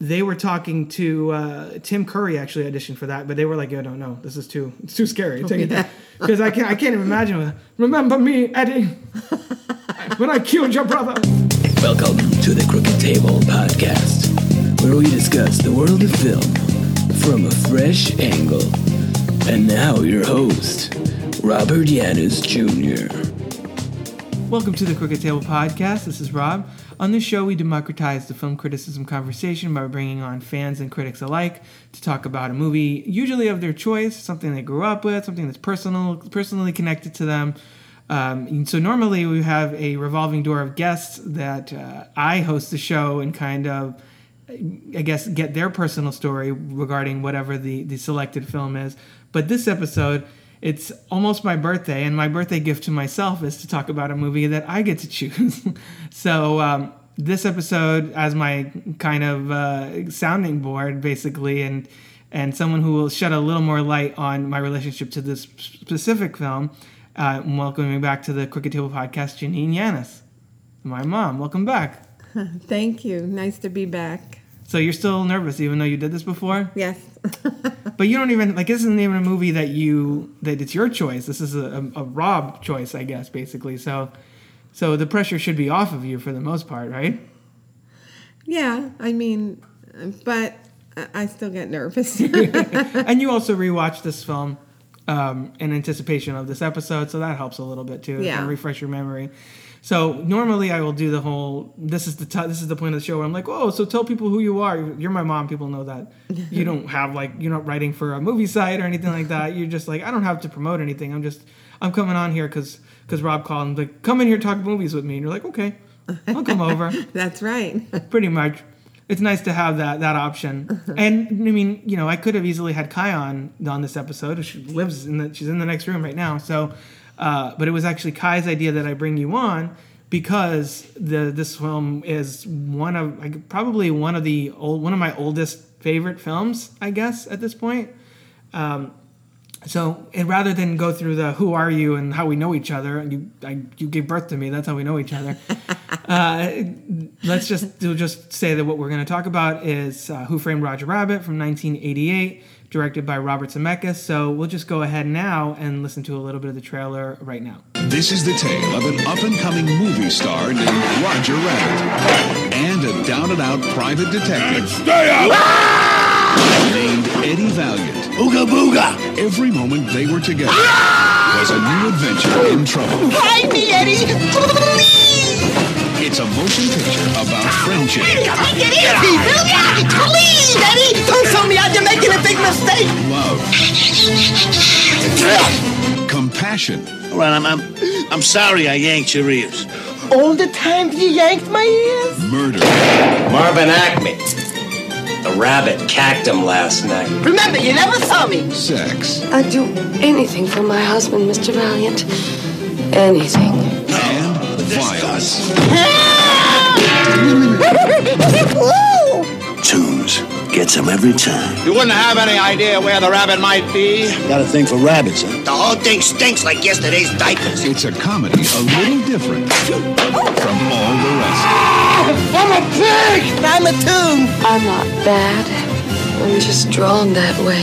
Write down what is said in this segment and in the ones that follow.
they were talking to uh, Tim Curry actually auditioned for that, but they were like, "Yo, no, no, this is too it's too scary. Take it down." Because I can't I can't even imagine. Remember me, Eddie, when I killed your brother. Welcome to the Crooked Table Podcast, where we discuss the world of film from a fresh angle. And now, your host, Robert Yaniz Jr. Welcome to the Crooked Table Podcast. This is Rob. On this show, we democratize the film criticism conversation by bringing on fans and critics alike to talk about a movie, usually of their choice, something they grew up with, something that's personal, personally connected to them. Um, so normally we have a revolving door of guests that uh, I host the show and kind of, I guess, get their personal story regarding whatever the, the selected film is. But this episode, it's almost my birthday, and my birthday gift to myself is to talk about a movie that I get to choose. so, um, this episode, as my kind of uh, sounding board, basically, and and someone who will shed a little more light on my relationship to this specific film, uh, welcoming back to the Crooked Table podcast, Jeannine Yaniz, my mom. Welcome back. Thank you. Nice to be back. So you're still nervous, even though you did this before. Yes. But you don't even like this isn't even a movie that you that it's your choice. This is a, a, a Rob choice, I guess, basically. So, so the pressure should be off of you for the most part, right? yeah, I mean, but I- still get nervous. and you also rewatched this film um, in anticipation of this episode, so that helps a little bit too. to Yeah. refresh your memory. So normally I will do the whole. This is the t- this is the point of the show where I'm like, oh, so tell people who you are. You're my mom. People know that. You don't have like you're not writing for a movie site or anything like that. You're just like I don't have to promote anything. I'm just I'm coming on here because because Rob called and like come in here talk movies with me. And you're like, okay, I'll come over. That's right. pretty much it's nice to have that that option uh-huh. and i mean you know i could have easily had kai on on this episode she lives in the she's in the next room right now so uh, but it was actually kai's idea that i bring you on because the this film is one of like, probably one of the old one of my oldest favorite films i guess at this point um, so and rather than go through the who are you and how we know each other, you I, you gave birth to me. That's how we know each other. uh, let's just we'll just say that what we're going to talk about is uh, Who Framed Roger Rabbit from 1988, directed by Robert Zemeckis. So we'll just go ahead now and listen to a little bit of the trailer right now. This is the tale of an up-and-coming movie star named Roger Rabbit and a down-and-out private detective Stay out! named Eddie Valiant. Ooga booga! Every moment they were together was a new adventure in trouble. Hide me, Eddie! Please! It's a motion picture about friendship, Take it easy! Please, Eddie! Don't tell me I'm making a big mistake! love, compassion, All right, I'm, I'm, I'm sorry I yanked your ears. All the time you yanked my ears? murder, Marvin Acme. The rabbit cacked him last night. Remember, you never saw me! sex, I'd do anything for my husband, Mr. Valiant. Anything. and violence. Toons gets him every time. You wouldn't have any idea where the rabbit might be. Got a thing for rabbits, huh? The whole thing stinks like yesterday's diapers. It's a comedy a little different from all the rest. I'm a pig! I'm a toon! I'm not bad. I'm just drawn that way.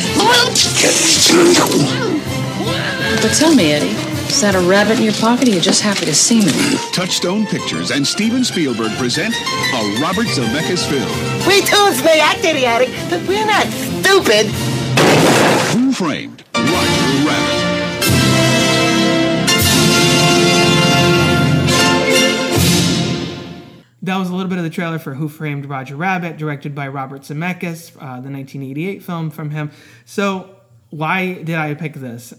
But tell me, Eddie, is that a rabbit in your pocket or you just happy to see me? Touchstone Pictures and Steven Spielberg present a Robert Zemeckis film, We toons may act idiotic, but we're not stupid. Who Framed Roger Rabbit. That was a little bit of the trailer for Who Framed Roger Rabbit, directed by Robert Zemeckis, uh, the 1988 film from him. So, why did I pick this?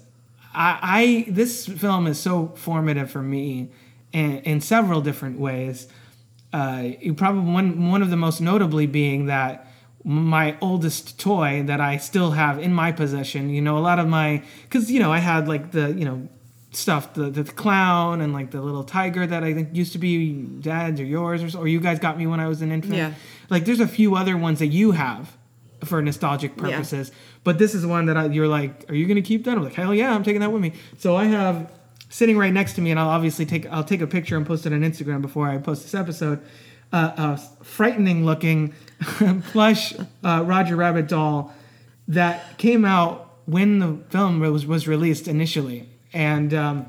I, I this film is so formative for me in, in several different ways. Uh, you probably one one of the most notably being that my oldest toy that I still have in my possession. You know, a lot of my because you know I had like the you know stuff the, the clown and like the little tiger that I think used to be dad's or yours or, so- or you guys got me when I was an infant. Yeah. Like there's a few other ones that you have for nostalgic purposes, but this is one that I, you're like, are you gonna keep that? I'm like, hell yeah, I'm taking that with me. So I have sitting right next to me, and I'll obviously take I'll take a picture and post it on Instagram before I post this episode. Uh, a frightening looking plush uh, Roger Rabbit doll that came out when the film was was released initially, and um,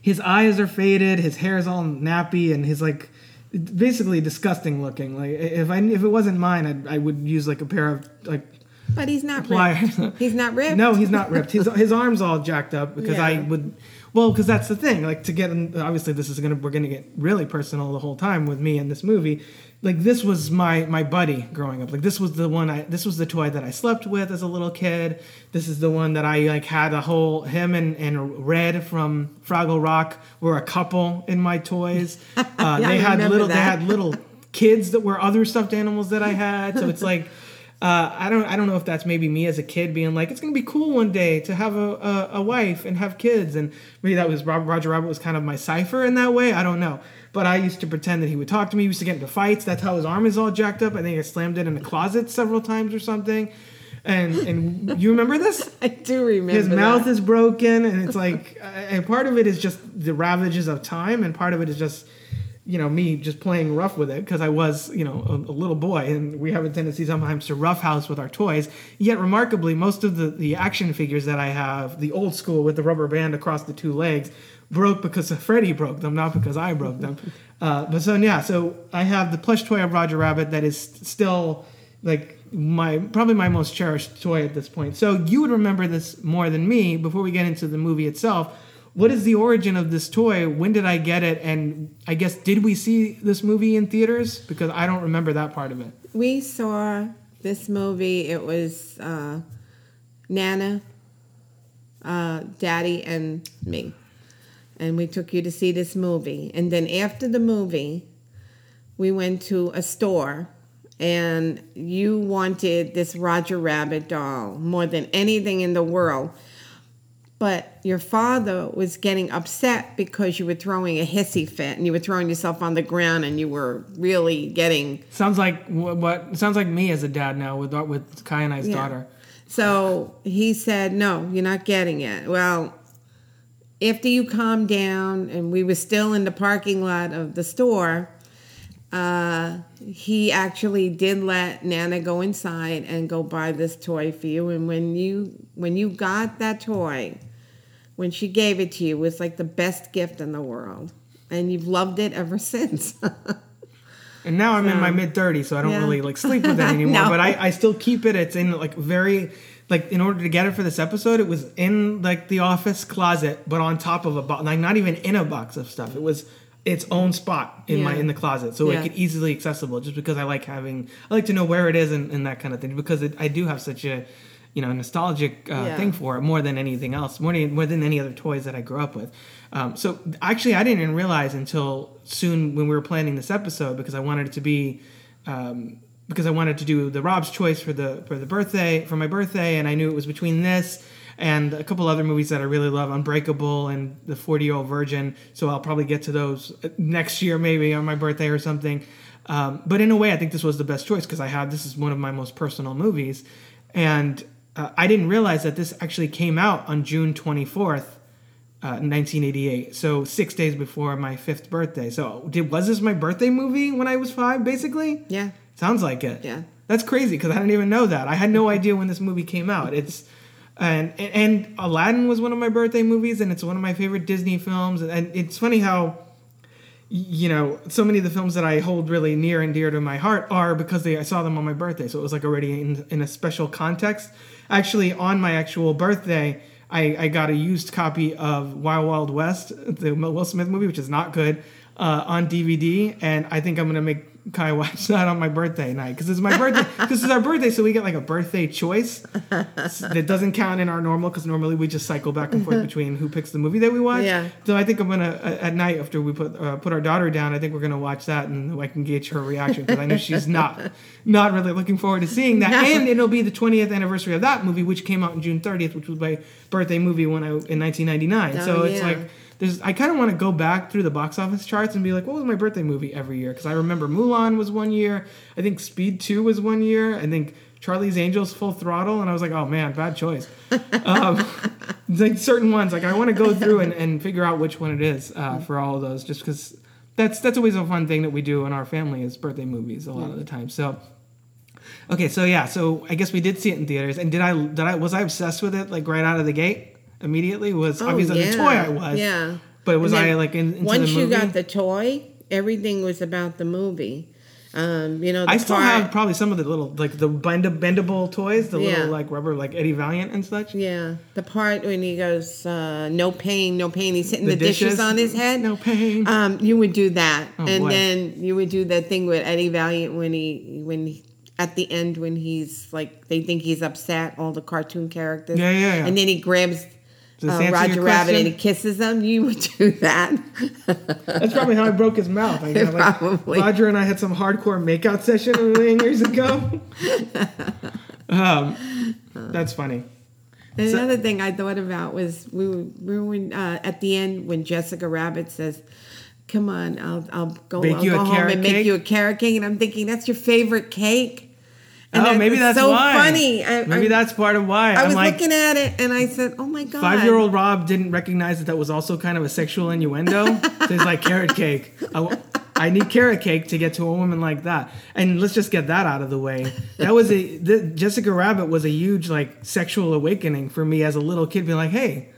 his eyes are faded, his hair is all nappy, and his like basically disgusting looking. Like if I if it wasn't mine, I'd, I would use like a pair of like But he's not pliers. ripped. He's not ripped. No, he's not ripped. His his arms all jacked up because I would. Well, because that's the thing. Like to get in, obviously this is gonna we're gonna get really personal the whole time with me and this movie. Like this was my my buddy growing up. Like this was the one I this was the toy that I slept with as a little kid. This is the one that I like had a whole him and and Red from Fraggle Rock were a couple in my toys. Uh, Yeah, they had little they had little kids that were other stuffed animals that I had. So it's like. Uh, I don't. I don't know if that's maybe me as a kid being like, it's gonna be cool one day to have a, a, a wife and have kids, and maybe that was Rob, Roger Rabbit was kind of my cipher in that way. I don't know, but I used to pretend that he would talk to me. He used to get into fights. That's how his arm is all jacked up. I think I slammed it in the closet several times or something. And and you remember this? I do remember. His mouth that. is broken, and it's like, and part of it is just the ravages of time, and part of it is just, you know, me just playing rough with it because I was, you know, a, a little boy, and we have a tendency sometimes to roughhouse with our toys. Yet, remarkably, most of the the action figures that I have, the old school with the rubber band across the two legs, broke because Freddie broke them, not because I broke them. Uh, but so yeah, so I have the plush toy of Roger Rabbit that is still like my probably my most cherished toy at this point. So you would remember this more than me. Before we get into the movie itself, what is the origin of this toy? When did I get it? And I guess did we see this movie in theaters? Because I don't remember that part of it. We saw this movie. It was uh, Nana, uh, Daddy, and me. And we took you to see this movie. And then after the movie, we went to a store and you wanted this Roger Rabbit doll more than anything in the world. But your father was getting upset because you were throwing a hissy fit and you were throwing yourself on the ground and you were really getting Sounds like what, sounds like me as a dad now with with Kai and I's Yeah. daughter. So he said, No, you're not getting it. Well, after you calmed down and we were still in the parking lot of the store, uh, he actually did let Nana go inside and go buy this toy for you. And when you when you got that toy, when she gave it to you, it was like the best gift in the world. And you've loved it ever since. And now I'm in my mid 30s, so I don't Yeah. really like sleep with it anymore. No. But I, I still keep it. It's in like very like in order to get it for this episode, it was in like the office closet, but on top of a box, like not even in a box of stuff. It was its own spot in my in the closet, so Yeah. it could easily accessible. Just because I like having, I like to know where it is and, and that kind of thing. Because it, I do have such a you know nostalgic uh, Yeah. thing for it more than anything else, more than more than any other toys that I grew up with. Um, so actually, I didn't even realize until soon when we were planning this episode because I wanted it to be um, because I wanted to do the Rob's choice for the for the birthday for my birthday, and I knew it was between this and a couple other movies that I really love, Unbreakable and The Forty Year Old Virgin. So I'll probably get to those next year, maybe on my birthday or something. Um, but in a way, I think this was the best choice because I had this is one of my most personal movies, and uh, I didn't realize that this actually came out on June twenty fourth. Uh, 1988, so six days before my fifth birthday. So, did was this my birthday movie when I was five? Basically, yeah. Sounds like it. Yeah. That's crazy because I didn't even know that. I had no idea when this movie came out. It's and and Aladdin was one of my birthday movies, and it's one of my favorite Disney films. And it's funny how you know so many of the films that I hold really near and dear to my heart are because they I saw them on my birthday. So it was like already in in a special context. Actually, on my actual birthday. I, I got a used copy of Wild Wild West, the Will Smith movie, which is not good, uh, on DVD, and I think I'm gonna make Kai watch that on my birthday night because it's my birthday. This is our birthday, so we get like a birthday choice that doesn't count in our normal because normally we just cycle back and forth between who picks the movie that we watch. Yeah. So I think I'm gonna uh, at night after we put uh, put our daughter down, I think we're gonna watch that and I can gauge her reaction because I know she's not not really looking forward to seeing that. No. And it'll be the 20th anniversary of that movie, which came out on June 30th, which was my birthday movie when I in 1999. Oh, so it's yeah. like there's I kind of want to go back through the box office charts and be like, what was my birthday movie every year? Because I remember Mulan was one year. I think Speed Two was one year. I think Charlie's Angels Full Throttle, and I was like, oh man, bad choice. um, like certain ones, like I want to go through and, and figure out which one it is uh, for all of those, just because that's that's always a fun thing that we do in our family is birthday movies a lot of the time. So Okay, so yeah, so I guess we did see it in theaters, and did I did I was I obsessed with it like right out of the gate immediately? Was Oh, obviously yeah. the toy I was, Yeah. But was I like in, once you got the toy, everything was about the movie. Um, you know, the I still part- have probably some of the little like the bend- bendable toys, the Yeah. little like rubber like Eddie Valiant and such. Yeah, the part when he goes, uh, "No pain, no pain." He's hitting The the, dishes? dishes? on his head. No pain. Um, you would do that, Oh, and boy. then you would do that thing with Eddie Valiant when he when he, at the end when he's like they think he's upset, all the cartoon characters. Yeah, yeah, yeah. And then he grabs. Uh, Roger Rabbit and he kisses them, You would do that. That's probably how I broke his mouth. I like, Probably. Roger and I had some hardcore makeout session a million years ago. um, that's funny. And So- another thing I thought about was we were, we were when, uh, at the end when Jessica Rabbit says, "Come on, I'll I'll go, I'll go home and make you a carrot cake," and I'm thinking that's your favorite cake. And oh, maybe that's so why. funny. I, maybe I, that's part of why. I was like, looking at it and I said, "Oh my god!" Five year old Rob didn't recognize that that was also kind of a sexual innuendo. so he's like, carrot cake. I need carrot cake to get to a woman like that. And let's just get that out of the way. That was a, the, Jessica Rabbit was a huge like sexual awakening for me as a little kid being like, hey,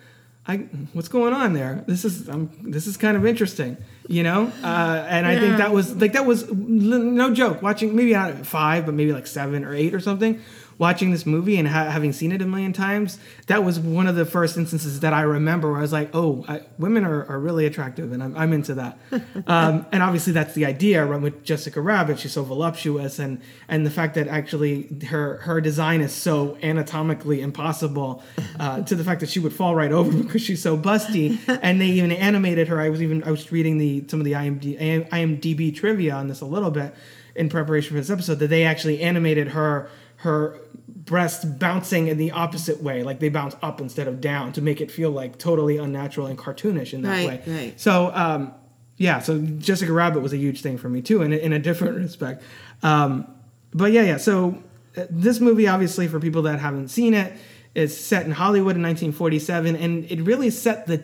I, what's going on there? This is, um, this is kind of interesting, you know? Uh, and I think that was like, that was no joke watching maybe not five, but maybe like seven or eight or something watching this movie and ha- having seen it a million times, that was one of the first instances that I remember where I was like, oh, I, women are, are really attractive and I'm, I'm into that. um, and obviously that's the idea right, with Jessica Rabbit. She's so voluptuous and, and the fact that actually her, her design is so anatomically impossible uh, to the fact that she would fall right over because she's so busty. and they even animated her. I was even, I was reading the, some of the IMD, IMDb trivia on this a little bit in preparation for this episode that they actually animated her her breasts bouncing in the opposite way like they bounce up instead of down to make it feel like totally unnatural and cartoonish in that Right, way right. so um yeah so jessica rabbit was a huge thing for me too in, a- in a different respect um but yeah yeah so uh, this movie obviously for people that haven't seen it is set in hollywood in 1947 and it really set the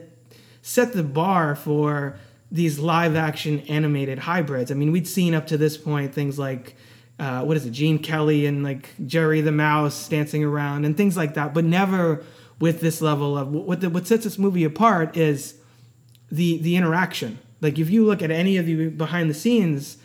set the bar for these live action animated hybrids. I mean, we'd seen up to this point things like uh, what is it, Gene Kelly and like Jerry the Mouse dancing around and things like that, but never with this level of what the, what sets this movie apart is the the interaction. Like if you look at any of the behind the scenes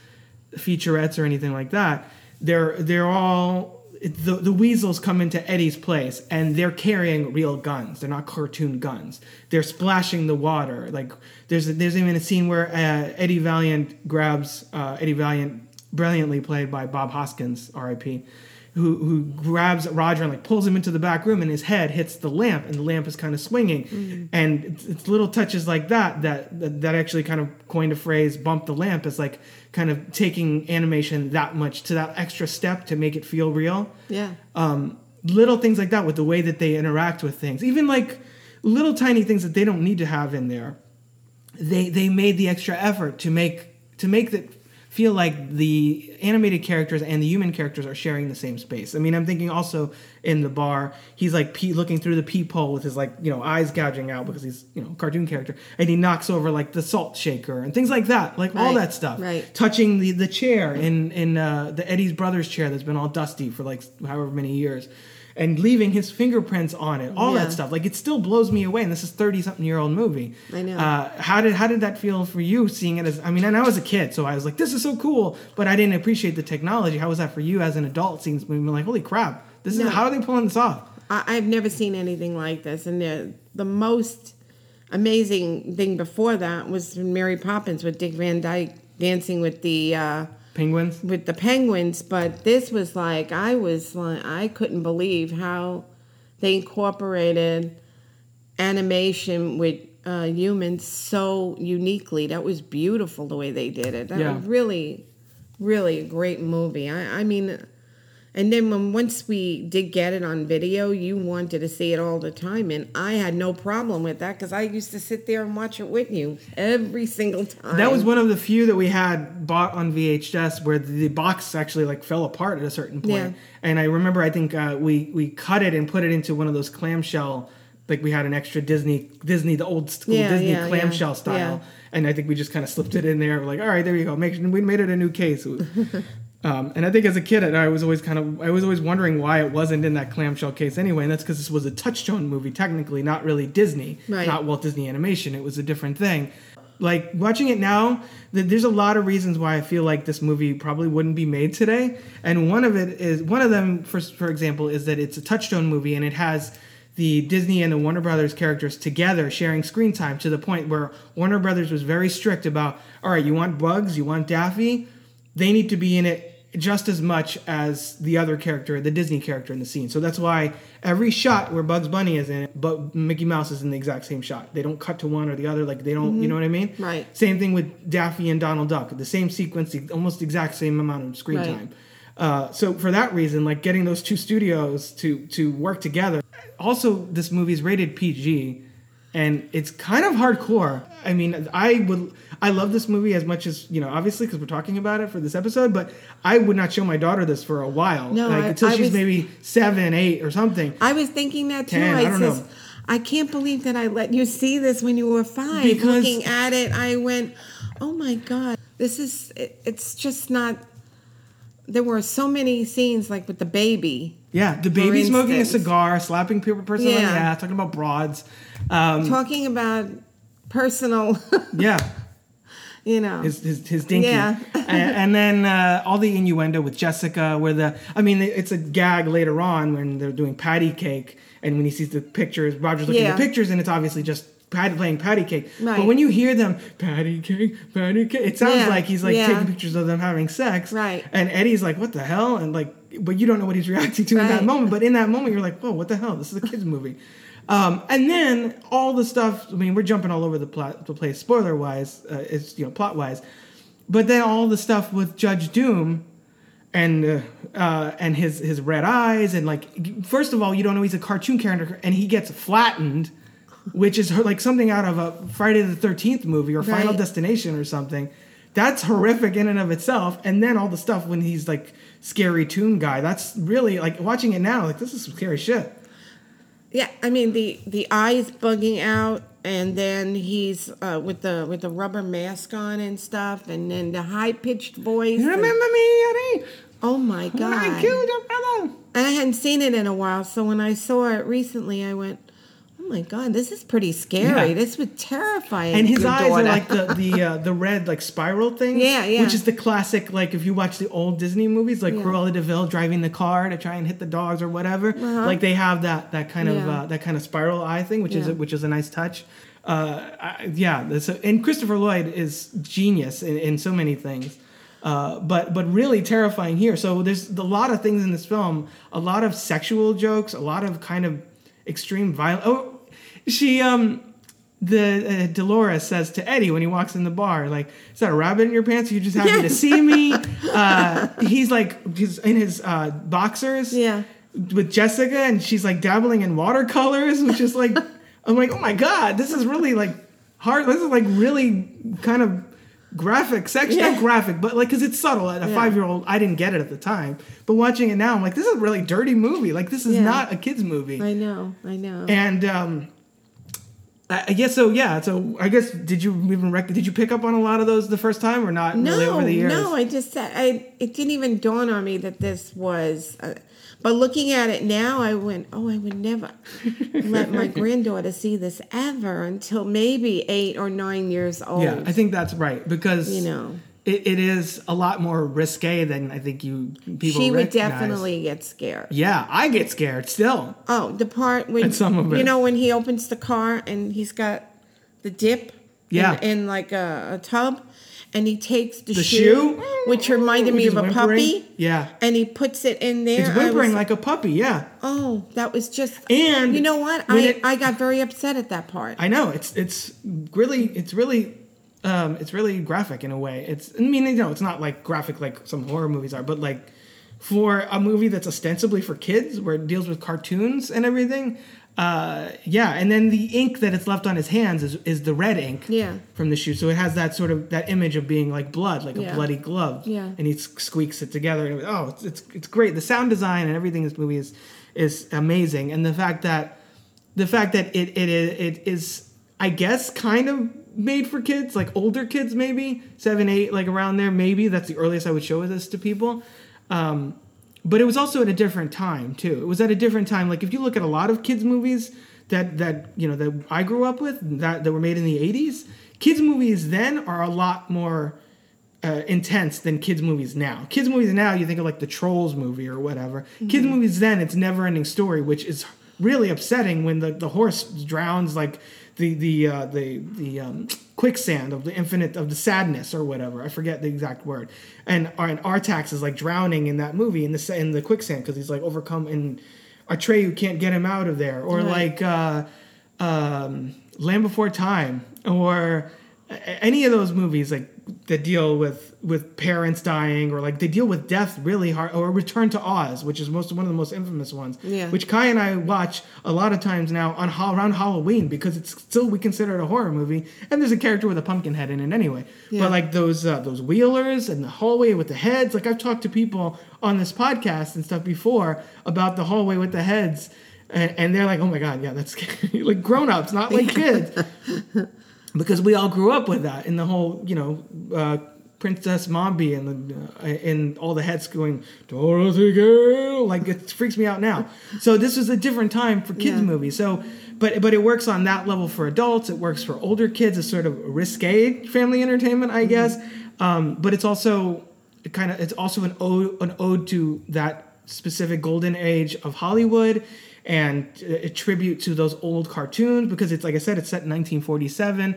featurettes or anything like that, they're they're all the, the weasels come into Eddie's place and they're carrying real guns. They're not cartoon guns. They're splashing the water. Like there's there's even a scene where uh, Eddie Valiant grabs uh, Eddie Valiant, brilliantly played by Bob Hoskins, R.I.P. Who, who grabs Roger and like pulls him into the back room and his head hits the lamp and the lamp is kind of swinging and it's, it's little touches like that, that that that actually kind of coined a phrase bump the lamp is like kind of taking animation that much to that extra step to make it feel real Yeah. um, little things like that with the way that they interact with things even like little tiny things that they don't need to have in there they they made the extra effort to make to make that feel like the animated characters and the human characters are sharing the same space. I mean, I'm thinking also in the bar, he's like pee, looking through the peephole with his like you know eyes gouging out because he's you know a cartoon character, and he knocks over like the salt shaker and things like that, like all that stuff. right. Touching the the chair in in uh, the Eddie's brother's chair that's been all dusty for like however many years. And leaving his fingerprints on it, all Yeah. that stuff, like it still blows me away. And this is thirty something year old movie. I know. Uh, how did how did that feel for you seeing it as I mean and I was a kid so I was like this is so cool but I didn't appreciate the technology how was that for you as an adult seeing this movie like holy crap this No. is how are they pulling this off I, I've never seen anything like this. And the, the most amazing thing before that was Mary Poppins with Dick Van Dyke dancing with the uh, penguins with the penguins. But this was like I was like I couldn't believe how they incorporated animation with uh, humans so uniquely. That was beautiful the way they did it. That Yeah. was really, really a great movie. I, I mean, and then when once we did get it on video, you wanted to see it all the time, and I had no problem with that because I used to sit there and watch it with you every single time. that was one of the few that we had bought on VHS where the box actually like fell apart at a certain point. Yeah. and I remember I think uh, we we cut it and put it into one of those clamshell like we had an extra Disney Disney the old school Yeah, Disney yeah, clamshell style. And I think we just kind of slipped it in there. Like all right there you go. Make we made it a new case Um, and I think as a kid, I was always kind of I was always wondering why it wasn't in that clamshell case anyway. And that's because this was a Touchstone movie, technically, not really Disney, Right. not Walt Disney Animation. It was a different thing. Like watching it now, th- there's a lot of reasons why I feel like this movie probably wouldn't be made today. And one of it is one of them, for for example, is that it's a Touchstone movie and it has the Disney and the Warner Brothers characters together sharing screen time to the point where Warner Brothers was very strict about, all right, you want Bugs, you want Daffy, they need to be in it just as much as the other character, the Disney character in the scene. So that's why every shot where Bugs Bunny is in it, but Mickey Mouse is in the exact same shot. They don't cut to one or the other. Like they don't, you know what I mean? Right. Same thing with Daffy and Donald Duck. The same sequence, the almost exact same amount of screen Right. time. Uh, so for that reason, like getting those two studios to to work together. Also, this movie is rated PG, and it's kind of hardcore. I mean, I would I love this movie as much as you know, obviously because we're talking about it for this episode. But I would not show my daughter this for a while, No, like I- until I she's was- maybe seven, eight, or something. I was thinking that too. 10, I I, don't says, know. I can't believe that I let you see this when you were five. Because- Looking at it, I went, "Oh my god, this is. It, it's just not." There were so many scenes, like with the baby, Yeah, the baby smoking a cigar, slapping people person on the Yeah. ass, talking about broads. Um, talking about personal. yeah, you know, his his, his dinky. Yeah. and, and then uh, all the innuendo with Jessica, where the I mean, it's a gag later on when they're doing patty cake, and when he sees the pictures, Roger's looking at the pictures, and it's obviously just. Patty playing patty cake, but when you hear them patty cake, patty cake, it sounds Yeah, like he's like yeah. taking pictures of them having sex, Right. And Eddie's like, "What the hell?" And like, but you don't know what he's reacting to in that moment. But in that moment, you're like, "Whoa, what the hell? This is a kids movie." Um, and then all the stuff. I mean, we're jumping all over the plot, the place, spoiler wise, uh, it's you know plot wise. But then all the stuff with Judge Doom, and uh, uh, and his his red eyes, and like first of all, you don't know he's a cartoon character, and he gets flattened, which is like something out of a Friday the Thirteenth movie or Final Destination or something. That's horrific in and of itself. And then all the stuff when he's like scary toon guy. That's really like watching it now. Like this is some scary shit. Yeah, I mean the the eyes bugging out, and then he's uh, with the with the rubber mask on and stuff, and then the high pitched voice. You and- remember me, Eddie? oh my When I god! killed your brother. And I hadn't seen it in a while, so when I saw it recently, I went, "Oh my god, this is pretty scary. Yeah. This would terrify." and his eyes are like the the uh, the red like spiral thing. Yeah, yeah. Which is the classic like if you watch the old Disney movies like Yeah. Cruella de Vil driving the car to try and hit the dogs or whatever. Uh-huh. Like they have that that kind of uh, that kind of spiral eye thing, which is Yeah. a, which is a nice touch. Uh, I, yeah, and Christopher Lloyd is genius in, in so many things. Uh, but but really terrifying here. So there's a lot of things in this film, a lot of sexual jokes, a lot of kind of extreme violence. Oh, she um the uh, Dolores says to Eddie when he walks in the bar, like, "Is that a rabbit in your pants? Are you just happy to see me?" Uh, he's like, he's in his uh, boxers, Yeah. with Jessica, and she's like dabbling in watercolors, which is like, I'm like, oh my god, this is really like hard. This is like really kind of graphic sex, Yeah. not graphic, but like because it's subtle. At a Yeah. five year old, I didn't get it at the time, but watching it now, I'm like, this is a really dirty movie. Like this is Yeah. not a kids movie. I know, I know. And um, I, guess so. Yeah. So I guess did you even rec- did you pick up on a lot of those the first time or not really no, over the years? no, I just said I it didn't even dawn on me that this was. Uh, but looking at it now, I went, oh, I would never let my granddaughter see this ever until maybe eight or nine years old. yeah, I think that's right because You know. It, it is a lot more risque than I think you people. she would recognize. definitely get scared. Yeah, I get scared still. Oh, the part when At some of it. you know when he opens the car and he's got the dip, Yeah. in, in like a, a tub, and he takes the, The shoe, shoe? which reminded me of a whimpering. puppy, Yeah, and he puts it in there. it's whimpering was- like a puppy. Yeah, Oh, that was just. And you know what? I it- I got very upset at that part. I know it's it's really it's really um, it's really graphic in a way. It's I mean you know it's not like graphic like some horror movies are, but like for a movie that's ostensibly for kids where it deals with cartoons and everything. Uh, yeah, and then the ink that it's left on his hands is, is the red ink Yeah. from the shoe. So it has that sort of that image of being like blood, like a bloody glove. Yeah. And he squeaks it together. And oh, it's, it's it's great. The sound design and everything in this movie is is amazing. And the fact that the fact that it it it is I guess kind of made for kids, like older kids maybe seven, eight, like around there. Maybe that's the earliest I would show this to people. Um, but it was also at a different time too. It was at a different time. Like if you look at a lot of kids movies that that you know that I grew up with that that were made in the '80s, kids movies then are a lot more uh, intense than kids movies now. Kids movies now, you think of like the Trolls movie or whatever. Kids movies then, it's never ending story, which is really upsetting when the, the horse drowns like the the uh, the the um, quicksand of the infinite of the sadness or whatever. I forget the exact word. And and Artax is like drowning in that movie in the in the quicksand because he's like overcome and Atreyu can't get him out of there. Or Right. like uh, um, Land Before Time or any of those movies like that deal with with parents dying or like they deal with death really hard or Return to Oz, which is most one of the most infamous ones. Yeah. Which Kai and I watch a lot of times now on around Halloween because it's still we consider it a horror movie and there's a character with a pumpkin head in it anyway. Yeah. But like those uh, those wheelers and the hallway with the heads, like I've talked to people on this podcast and stuff before about the hallway with the heads. And, and they're like, oh my God, yeah, that's like grown ups, not like kids because we all grew up with that in the whole you know uh, Princess Mombi and the uh, and all the heads going Dorothy girl like it freaks me out now. So this was a different time for kids Yeah. movies. So but but it works on that level for adults. It works for older kids. It's sort of risque family entertainment, I guess. Um, but it's also kind of it's also an ode an ode to that specific golden age of Hollywood and a tribute to those old cartoons because it's like I said, it's set in 1947,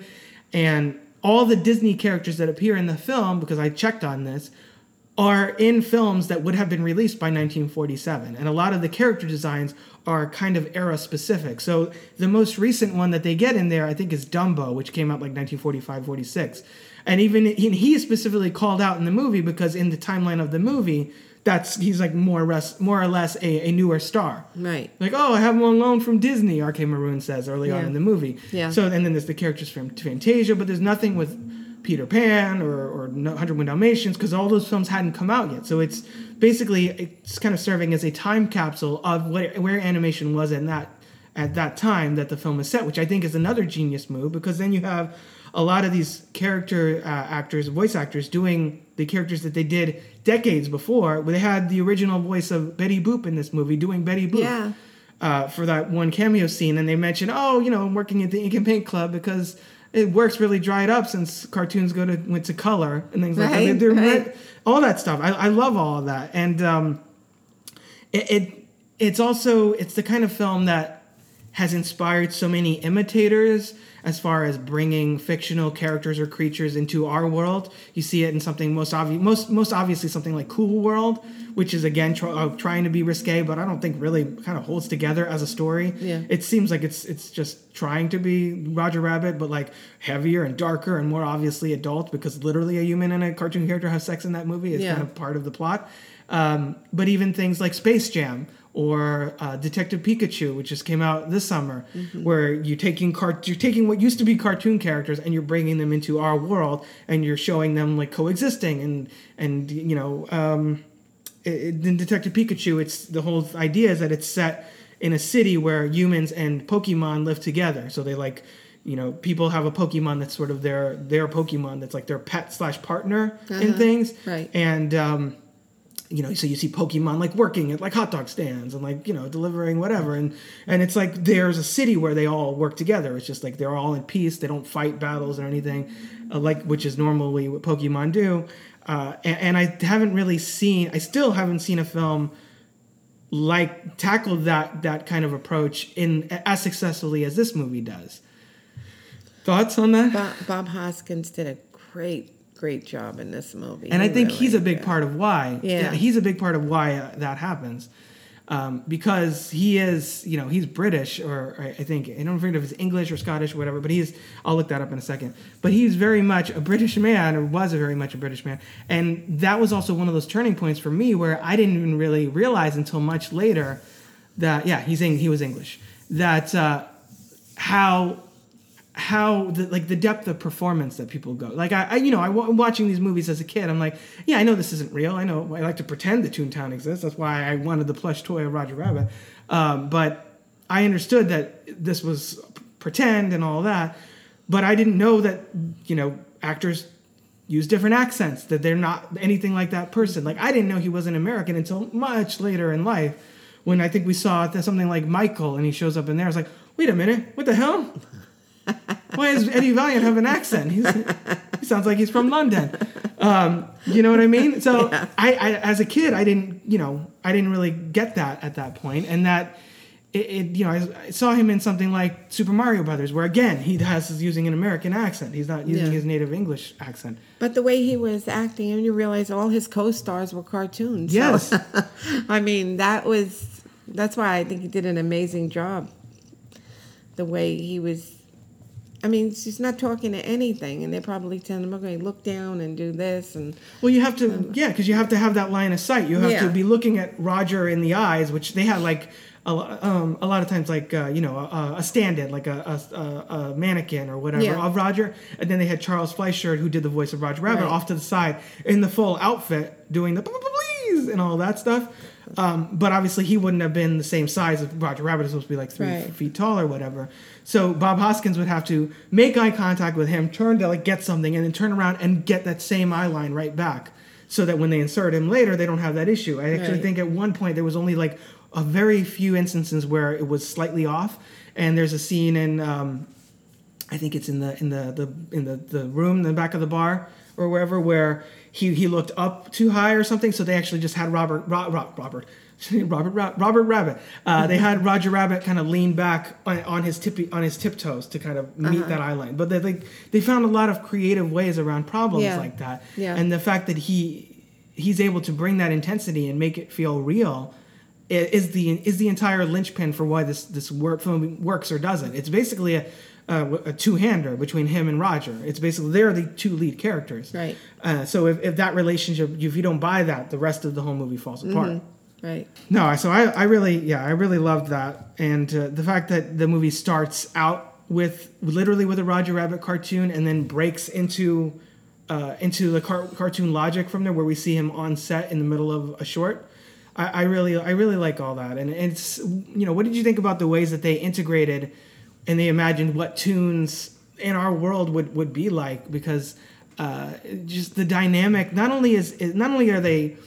and all the Disney characters that appear in the film, because I checked on this, are in films that would have been released by 1947, and a lot of the character designs are kind of era specific. So the most recent one that they get in there, I think, is Dumbo, which came out like 1945, 46, and even he is specifically called out in the movie because in the timeline of the movie. That's he's like more or less, more or less a, a newer star. Right. Like, oh, I have him on loan from Disney, RK Maroon says early on in the movie. Yeah. So, and then there's the characters from Fantasia, but there's nothing with Peter Pan or, or No- 101 Dalmatians because all those films hadn't come out yet. So it's basically, it's kind of serving as a time capsule of what, where animation was in that, at that time that the film is set, which I think is another genius move because then you have a lot of these character uh, actors, voice actors, doing the characters that they did decades before. They had the original voice of Betty Boop in this movie doing Betty Boop Yeah. uh, for that one cameo scene, and they mentioned, oh, you know, I'm working at the Ink and Paint Club because it works really dried up since cartoons go to went to color and things like that. Right, They're- right. All that stuff. I, I love all of that, and um, it, it it's also it's the kind of film that has inspired so many imitators as far as bringing fictional characters or creatures into our world. You see it in something most obvious, most most obviously something like Cool World, which is again tr- uh, trying to be risque, but I don't think really kind of holds together as a story. Yeah. It seems like it's it's just trying to be Roger Rabbit, but like heavier and darker and more obviously adult because literally a human and a cartoon character have sex in that movie is Yeah. kind of part of the plot. Um, but even things like Space Jam or uh, Detective Pikachu, which just came out this summer, where you're taking cart- you're taking what used to be cartoon characters and you're bringing them into our world and you're showing them like coexisting and and you know um, it, in Detective Pikachu, it's the whole idea is that it's set in a city where humans and Pokemon live together. So they like, you know, people have a Pokemon that's sort of their their Pokemon that's like their pet slash partner in Uh-huh. things. Right. And um, you know, so you see Pokemon like working at like hot dog stands and like you know delivering whatever, and and it's like there's a city where they all work together. It's just like they're all in peace. They don't fight battles or anything, uh, like which is normally what Pokemon do. Uh, and, and I haven't really seen. I still haven't seen a film like tackle that that kind of approach in as successfully as this movie does. Thoughts on that? Bob, Bob Hoskins did a great, great job in this movie. and I think really he's a big did. part of why. Yeah. he's a big part of why uh, that happens. Um, because he is, you know, he's British, or I I think I don't remember if it's English or Scottish or whatever. But he's, I'll look that up in a second. But he's very much a British man, or was a very much a British man, and that was also one of those turning points for me where I didn't even really realize until much later that yeah, he's he was English. That uh, how how the like the depth of performance that people go like I, I you know I wa- watching these movies as a kid I'm like yeah I know this isn't real I know I like to pretend that Toontown exists that's why I wanted the plush toy of Roger Rabbit um, but I understood that this was pretend and all that but I didn't know that you know actors use different accents that they're not anything like that person. Like I didn't know he was an American until much later in life when I think we saw something like Michael and he shows up in there. I was like, wait a minute, what the hell? Why does Eddie Valiant have an accent? He's, he sounds like he's from London. Um, you know what I mean? So I, I, as a kid, I didn't, you know, I didn't really get that at that point. point, and that it, it you know, I, I saw him in something like Super Mario Brothers, where again he has is using an American accent. He's not using Yeah. his native English accent. But the way he was acting, and you realize all his co-stars were cartoons. So, Yes. I mean, that was that's why I think he did an amazing job. The way he was, I mean, she's not talking to anything, and they're probably telling them, "Okay, look down and do this," and Well, you have to, yeah, because you have to have that line of sight. You have to be looking at Roger in the eyes, which they had like a, um, a lot of times, like uh, you know, a, a stand-in, like a, a, a, a mannequin or whatever Yeah. of Roger, and then they had Charles Fleischer who did the voice of Roger Rabbit Right. off to the side in the full outfit, doing the please and all that stuff. Um, but obviously, he wouldn't have been the same size if Roger Rabbit is supposed to be like three Right. feet tall or whatever. So Bob Hoskins would have to make eye contact with him, turn to like get something, and then turn around and get that same eye line right back, so that when they insert him later, they don't have that issue. I actually Right. think at one point there was only like a very few instances where it was slightly off, and there's a scene in. Um, I think it's in the in the, the in the, the room in the back of the bar or wherever where he, he looked up too high or something. So they actually just had Robert Ro, Ro, Robert Robert Ra- Robert Rabbit. Uh, they had Roger Rabbit kind of lean back on, on his tippy on his tiptoes to kind of meet Uh-huh. that eye line. But they like they found a lot of creative ways around problems Yeah. like that. Yeah. And the fact that he he's able to bring that intensity and make it feel real is the is the entire linchpin for why this this work film works or doesn't. It's basically a a, a two hander between him and Roger. It's basically they're the two lead characters. Right. Uh, so if, if that relationship, if you don't buy that, the rest of the whole movie falls apart. Mhm. right. No, so I, I really, yeah, I really loved that, and uh, the fact that the movie starts out with literally with a Roger Rabbit cartoon, and then breaks into uh, into the car- cartoon logic from there, where we see him on set in the middle of a short. I, I really, I really like all that, and it's, you know, what did you think about the ways that they integrated, and they imagined what toons in our world would would be like because. Uh, just the dynamic. Not only is, is not only are they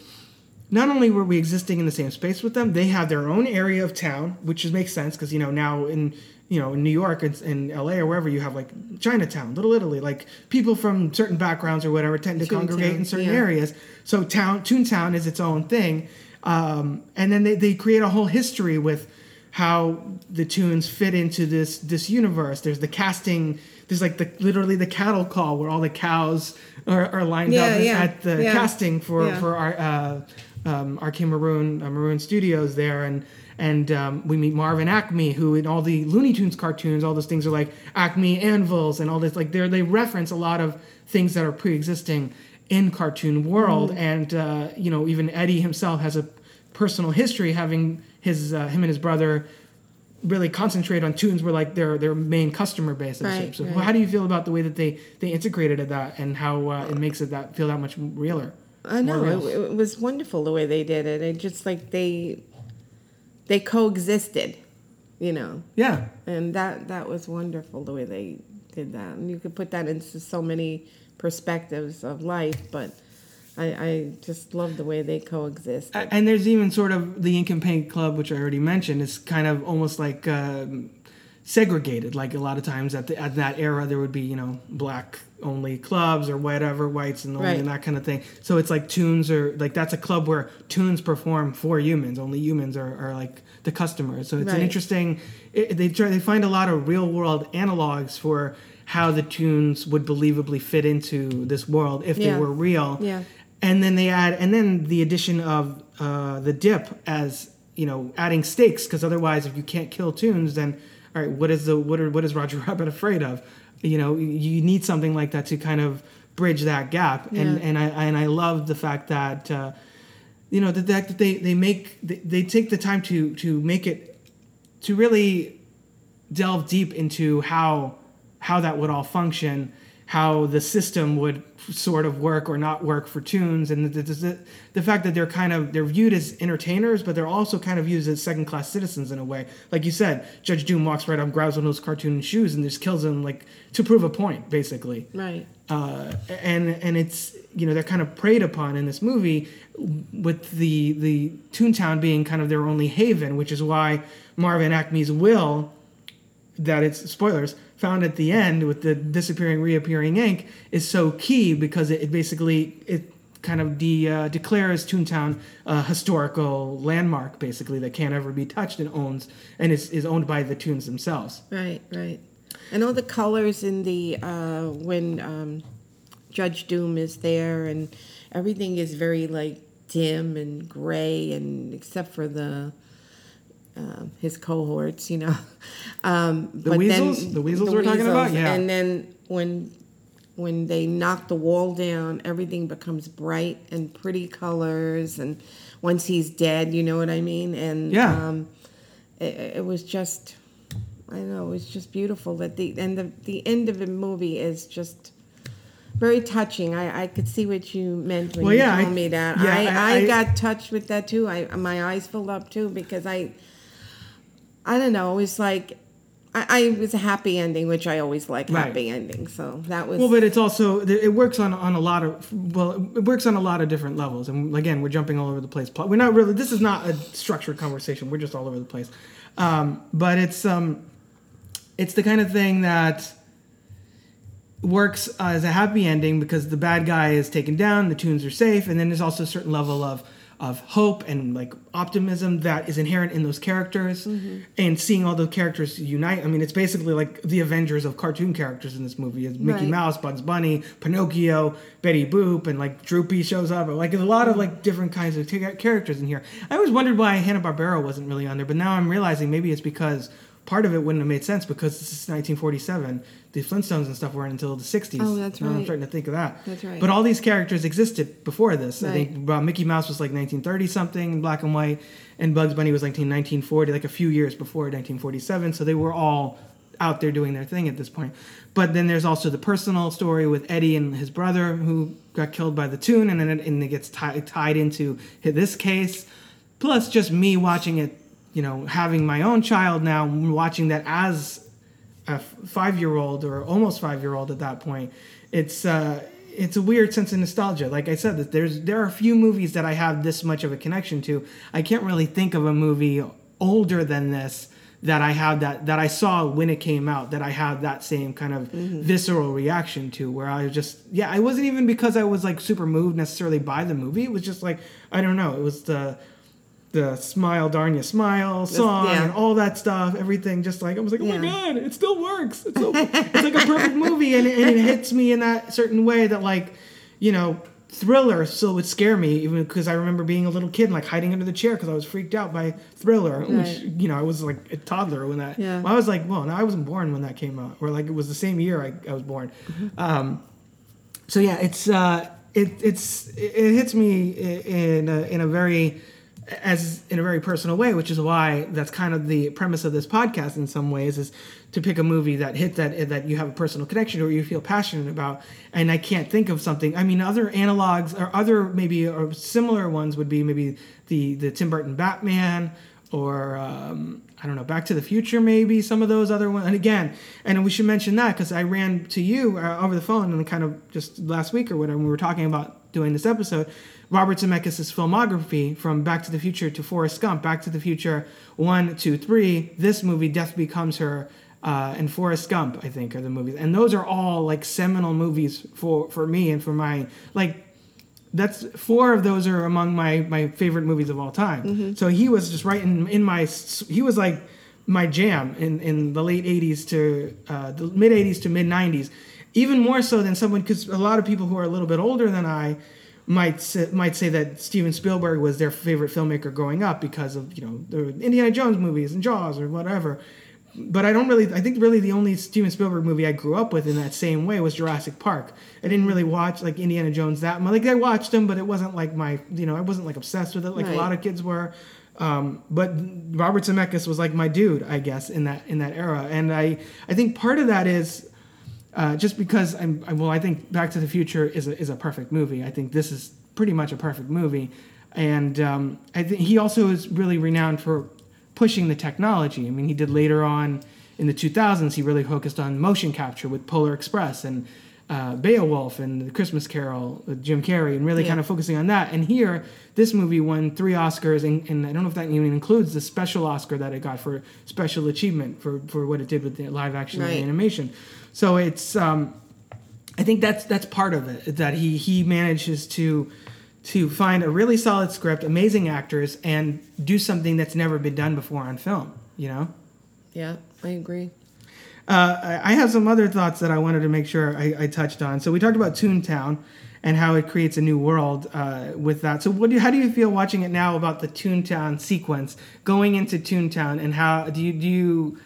not only were we existing in the same space with them, they have their own area of town, which is, makes sense because you know now in you know in New York and in L.A. or wherever you have like Chinatown, Little Italy, like people from certain backgrounds or whatever tend to Toontown, congregate in certain yeah. areas. So town Toontown is its own thing, um, and then they, they create a whole history with how the toons fit into this this universe. There's the casting. There's like the literally the cattle call where all the cows are, are lined Yeah, up yeah, at the yeah. casting for for our uh, um, RK Maroon uh, Maroon Studios there, and and um, we meet Marvin Acme, who in all the Looney Tunes cartoons, all those things are like Acme anvils and all this. Like they they reference a lot of things that are pre-existing in cartoon world, Mhm. and uh, you know even Eddie himself has a personal history, having his uh, him and his brother really concentrate on toons were like their their main customer base. and Right, So right. how do you feel about the way that they they integrated that and how uh, it makes it that feel that much realer? I know real? it, it was wonderful the way they did it. It just like they they coexisted, you know. Yeah. And that that was wonderful the way they did that. And you could put that into so many perspectives of life, but I, I just love the way they coexist. And there's even sort of the Ink and Paint Club, which I already mentioned, is kind of almost like um, segregated. Like a lot of times at, the, at that era, there would be, you know, black only clubs or whatever, whites and only Right. and that kind of thing. So it's like toons are like that's a club where toons perform for humans. Only humans are, are like the customers. So it's an interesting. It, they try they find a lot of real world analogs for how the toons would believably fit into this world if Yeah. they were real Yeah. And then they add and then the addition of uh, the dip as you know adding stakes because otherwise if you can't kill toons then all right what is the what are, what is roger rabbit afraid of? You know you need something like that to kind of bridge that gap. And and i and i love the fact that uh, you know the fact that they they make they, they take the time to to make it to really delve deep into how how that would all function how the system would sort of work or not work for toons. And the, the, the, fact that they're kind of they're viewed as entertainers but they're also kind of used as second class citizens in a way. Like you said judge doom walks right up grabs one of those cartoon shoes and just kills him like to prove a point basically. Right. uh, and and it's you know they're kind of preyed upon in this movie with the the Toontown being kind of their only haven, which is why Marvin Acme's will that it's spoilers found at the end with the disappearing reappearing ink is so key because it, it basically it kind of de, uh, declares Toontown a historical landmark basically that can't ever be touched and owns and is, is owned by the Toons themselves. Right, right. And all the colors in the uh, when um, Judge Doom is there, and everything is very like dim and gray, and except for the uh, his cohorts, you know. Um, The weasels? The weasels we're talking about? Yeah. And then when when they knock the wall down, everything becomes bright and pretty colors, and once he's dead, you know what I mean? And Yeah. um, it, it was just I don't know, it was just beautiful that the and the the end of the movie is just very touching. I, I could see what you meant when Well, you yeah, told I- me that. yeah, I, I- I, I- got touched with that too. I my eyes filled up too because I I don't know, it was like I, I it was a happy ending, which I always like Right. happy endings. So that was Well, but it's also it works on on a lot of well, it works on a lot of different levels. And again, we're jumping all over the place. We're not really. This is not a structured conversation. We're just all over the place. Um, but it's um, it's the kind of thing that works as a happy ending because the bad guy is taken down, the toons are safe, and then there's also a certain level of of hope and like optimism that is inherent in those characters mm-hmm. and seeing all the characters unite. I mean it's basically like the avengers of cartoon characters in this movie. It's mickey Right. mouse bugs bunny pinocchio betty boop and like droopy shows up. Like there's a lot of like different kinds of t- characters in here. I always wondered why hanna-barbera wasn't really on there but now i'm realizing maybe it's because part of it wouldn't have made sense because this is 1947 the flintstones and stuff weren't until the 60s Oh, that's Now i'm starting to think of that That's right. but all these characters existed before this. I think uh, Mickey Mouse was like 1930 something, black and white, and Bugs Bunny was like 1940, like a few years before 1947. So they were all out there doing their thing at this point. But then there's also the personal story with Eddie and his brother who got killed by the toon, and then it, and it gets ti- tied into this case. Plus, just me watching it, you know, having my own child now, watching that as a five year old or almost five year old at that point, it's uh, it's a weird sense of nostalgia. Like I said, that there's there are a few movies that I have this much of a connection to. I can't really think of a movie older than this that I had that that I saw when it came out that I had that same kind of visceral reaction to where I just yeah I wasn't even because I was like super moved necessarily by the movie it was just like I don't know it was the the smile darn you smile song yeah. and all that stuff everything just like I was like oh my god it still works. It's, so, it's like a perfect movie and it, and it hits me in that certain way that like you know thriller still would scare me even because I remember being a little kid and like hiding under the chair because I was freaked out by thriller which you know I was like a toddler when that Yeah. well, I was like well no I wasn't born when that came out or like it was the same year I, I was born. Um, so yeah, it's uh, it it's it, it hits me in a, in a very as in a very personal way, which is why that's kind of the premise of this podcast in some ways is to pick a movie that hit that that you have a personal connection or you feel passionate about. And I can't think of something. I mean, other analogs or other maybe or similar ones would be maybe the the Tim Burton Batman or um, I don't know, Back to the Future, maybe some of those other ones. And again, and we should mention that because I ran to you uh, over the phone and kind of just last week or whatever we were talking about doing this episode. Robert Zemeckis' filmography from Back to the Future to Forrest Gump, Back to the Future one, two, three. This movie, Death Becomes Her, uh, and Forrest Gump, I think, are the movies, and those are all like seminal movies for for me and for my like that's four of those are among my my favorite movies of all time. So he was just right in in my he was like my jam in in the late 80s to uh, the mid 80s to mid 90s. Even more so than someone because a lot of people who are a little bit older than I might say, might say that Steven Spielberg was their favorite filmmaker growing up because of you know the Indiana Jones movies and Jaws or whatever. But I don't really. I think really the only Steven Spielberg movie I grew up with in that same way was Jurassic Park. I didn't really watch like Indiana Jones that much. Like I watched them, but it wasn't like my. You know, I wasn't like obsessed with it like a lot of kids were. Um, but Robert Zemeckis was like my dude, I guess, in that in that era. And I I think part of that is uh, just because I'm, I, well, I think Back to the Future is a, is a perfect movie. I think this is pretty much a perfect movie, and um, I think he also is really renowned for pushing the technology. I mean, he did later on in the 2000s. He really focused on motion capture with Polar Express and uh, Beowulf and The Christmas Carol with Jim Carrey, and really Yeah. kind of focusing on that. And here, this movie won three Oscars, and, and I don't know if that even includes the special Oscar that it got for special achievement for, for what it did with the live action and Right. animation. So it's, um, I think that's that's part of it that he he manages to to find a really solid script, amazing actors, and do something that's never been done before on film. You know. Yeah, I agree. Uh, I have some other thoughts that I wanted to make sure I, I touched on. So we talked about Toontown and how it creates a new world uh, with that. So what do, how do you feel watching it now about the Toontown sequence going into Toontown and how do you do you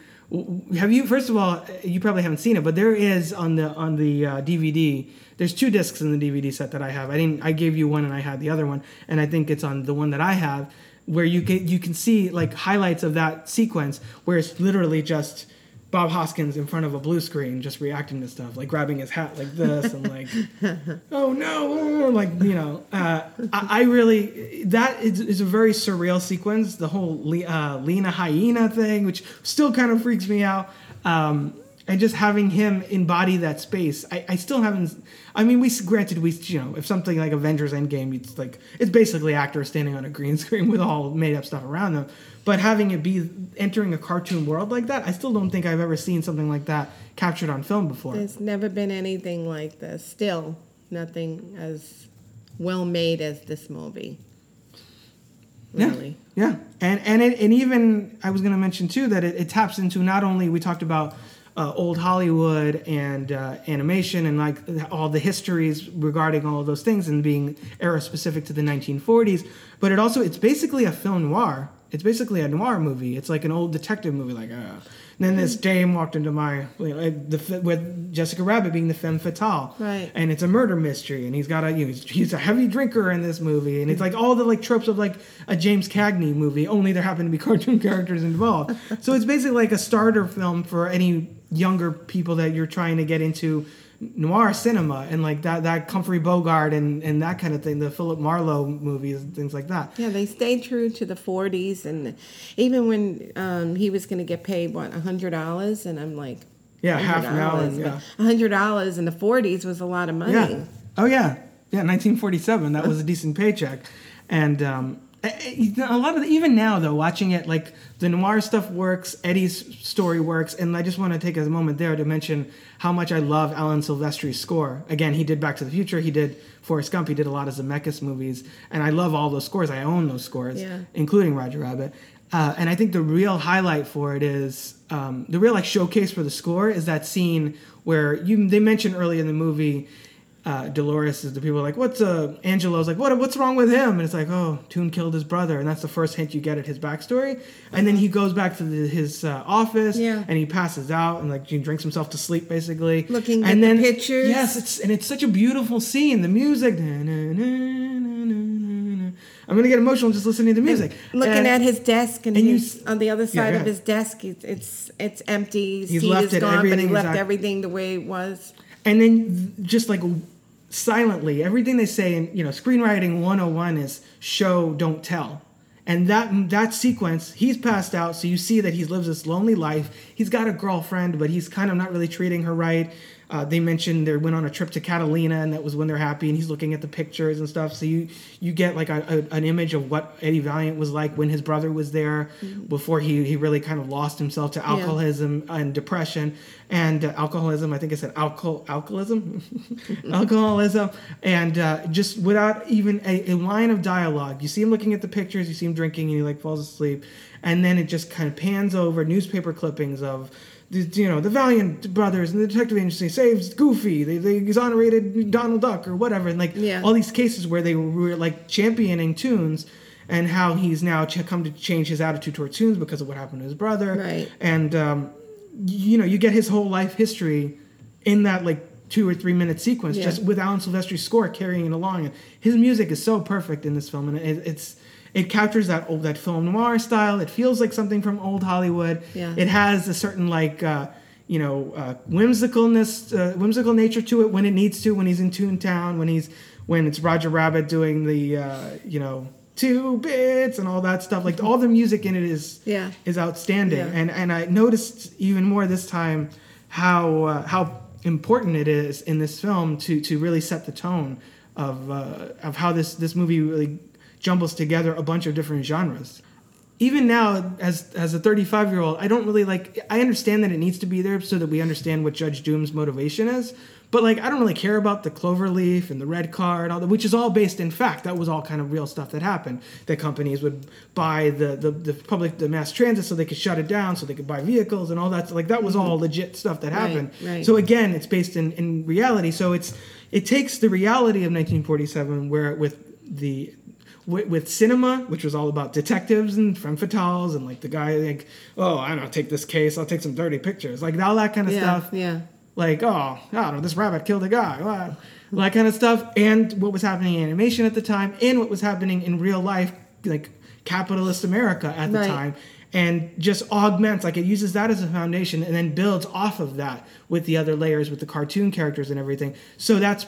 have you first of all you probably haven't seen it but there is on the on the uh, DVD there's two discs in the DVD set that I have. I didn't I gave you one and I had the other one and I think it's on the one that I have where you get you can see like highlights of that sequence where it's literally just Bob Hoskins in front of a blue screen just reacting to stuff, like grabbing his hat like this and like, oh no, like, you know, uh, I, I really, that is, is a very surreal sequence. The whole Le- uh, Lena hyena thing, which still kind of freaks me out. Um, and just having him embody that space, I, I still haven't. I mean, we granted we, you know, if something like Avengers Endgame, it's like it's basically actors standing on a green screen with all made up stuff around them. But having it be entering a cartoon world like that, I still don't think I've ever seen something like that captured on film before. There's never been anything like this. Still, nothing as well made as this movie. Really. Yeah, yeah, and and it, and even I was going to mention too that it, it taps into not only we talked about uh, old Hollywood and uh, animation and like all the histories regarding all of those things and being era specific to the 1940s, but it also it's basically a film noir. It's basically a noir movie. It's like an old detective movie, like. Uh, and then this mm-hmm. dame walked into my like, uh, the with Jessica Rabbit being the femme fatale, Right. and it's a murder mystery and he's got a you know, he's, he's a heavy drinker in this movie and it's mm-hmm. like all the like tropes of like a James Cagney movie only there happen to be cartoon characters involved so it's basically like a starter film for any younger people that you're trying to get into noir cinema and like that that Humphrey Bogart and and that kind of thing the Philip Marlowe movies and things like that Yeah, they stayed true to the 40s, and even when um, he was going to get paid what a hundred dollars, and I'm like, Yeah, half an hour, $100, yeah. hundred dollars in the 40s was a lot of money. Yeah. Oh yeah. Yeah. 1947. That was a decent paycheck, and um, a a lot of the, even now though, watching it like the noir stuff works, Eddie's story works, and I just want to take a moment there to mention how much I love Alan Silvestri's score. Again, he did Back to the Future, he did Forrest Gump, he did a lot of Zemeckis movies, and I love all those scores. I own those scores, Yeah. including Roger Rabbit. Uh, and I think the real highlight for it is um, the real like showcase for the score is that scene where you they mentioned early in the movie uh, Dolores is the people are like what's uh Angelo's like what what's wrong with him and it's like oh Toon killed his brother and that's the first hint you get at his backstory and then he goes back to the, his uh, office Yeah. and he passes out and like he drinks himself to sleep basically Looking and at the then pictures. yes it's and it's such a beautiful scene the music na, na, na. I'm gonna get emotional just listening to the music Looking And- at his desk, and, and you he's s- on the other side go of his desk, it's it's, it's empty. He's seat left is it, gone, but he everything left exact- everything the way it was. and then just like silently. Everything they say in you know screenwriting 101 is show don't tell. And that that sequence he's passed out so you see that he lives this lonely life. He's got a girlfriend but he's kind of not really treating her right uh, they mentioned they went on a trip to Catalina and that was when they're happy and he's looking at the pictures and stuff. So you you get like a, a, an image of what Eddie Valiant was like when his brother was there before he, he really kind of lost himself to alcoholism and depression. And uh, alcoholism I think I said alcohol alcoholism? Alcoholism. And uh, just without even a, a line of dialogue. You see him looking at the pictures you see him drinking and he like falls asleep. And then it just kind of pans over newspaper clippings of you know the Valiant brothers and the detective agency saves Goofy they, they exonerated Donald Duck or whatever and like Yeah. all these cases where they were like championing toons and how he's now ch- come to change his attitude toward toons because of what happened to his brother Right. and um, you know you get his whole life history in that like two or three minute sequence Yeah. just with Alan Silvestri's score carrying it along and his music is so perfect in this film and it, it's it captures that old that film noir style it feels like something from old Hollywood Yeah. it has a certain like uh, you know uh, whimsicalness, uh, whimsical nature to it when it needs to. When he's in Toontown, when he's when it's Roger Rabbit doing the uh, you know two bits and all that stuff. Like all the music in it is Yeah. is outstanding. Yeah. And and I noticed even more this time how uh, how important it is in this film to to really set the tone of uh, of how this this movie really jumbles together a bunch of different genres. Even now, as as a 35 year old, I don't really like. I understand that it needs to be there so that we understand what Judge Doom's motivation is. But like, I don't really care about the clover leaf and the red car and all that, which is all based in fact. That was all kind of real stuff that happened. That companies would buy the the, the public the mass transit so they could shut it down, so they could buy vehicles and all that. Like that was all legit stuff that Right, happened. right. So again, it's based in in reality. So it's it takes the reality of 1947, where with the with, with cinema, which was all about detectives and femme fatales and like the guy like, oh, I don't know, take this case, I'll take some dirty pictures, like all that kind of Yeah, stuff. yeah. Like, oh, I don't know, this rabbit killed a guy, wow. that kind of stuff, and what was happening in animation at the time, and what was happening in real life, like capitalist America at the Right. time. And just augments, like it uses that as a foundation and then builds off of that with the other layers, with the cartoon characters and everything. So that's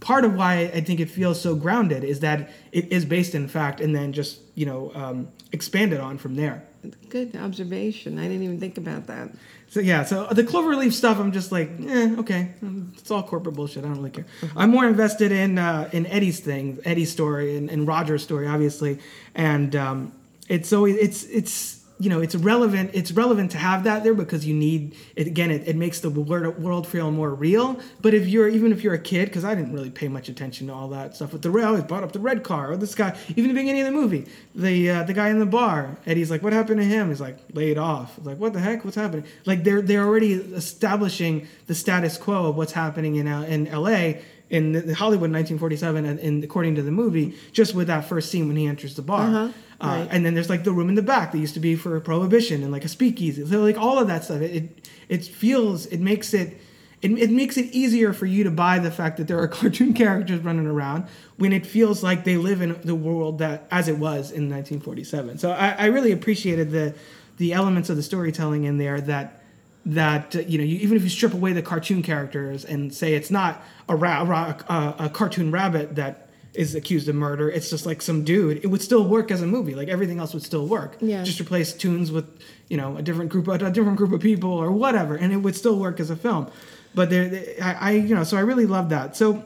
part of why I think it feels so grounded is that it is based in fact and then just, you know, um, expanded on from there. Good observation. I didn't even think about that. So yeah, so the cloverleaf stuff, I'm just like, eh, okay, it's all corporate bullshit. I don't really care. I'm more invested in uh, in Eddie's thing, Eddie's story, and, and Roger's story, obviously, and um, it's always it's it's you know it's relevant. It's relevant to have that there because you need it again. It, it makes the world feel more real. But if you're even if you're a kid, because I didn't really pay much attention to all that stuff with the I always brought up the red car or this guy. Even the beginning of the movie, the uh, the guy in the bar, Eddie's like, what happened to him? He's like laid off. Like what the heck? What's happening? Like they're they're already establishing the status quo of what's happening in in L.A. in the- Hollywood in 1947, and, and according to the movie, just with that first scene when he enters the bar. Uh-huh, Uh, right. and then there's like the room in the back that used to be for prohibition and like a speakeasy. So like all of that stuff, it it, it feels it makes it. It, it makes it easier for you to buy the fact that there are cartoon characters running around when it feels like they live in the world that as it was in 1947. So I, I really appreciated the the elements of the storytelling in there that that uh, you know you, even if you strip away the cartoon characters and say it's not a, ra- ra- a, a cartoon rabbit that is accused of murder it's just like some dude it would still work as a movie. Like everything else would still work. Yeah. just replace toons with you know a different group a different group of people or whatever and it would still work as a film. But there I, I you know so i really love that. So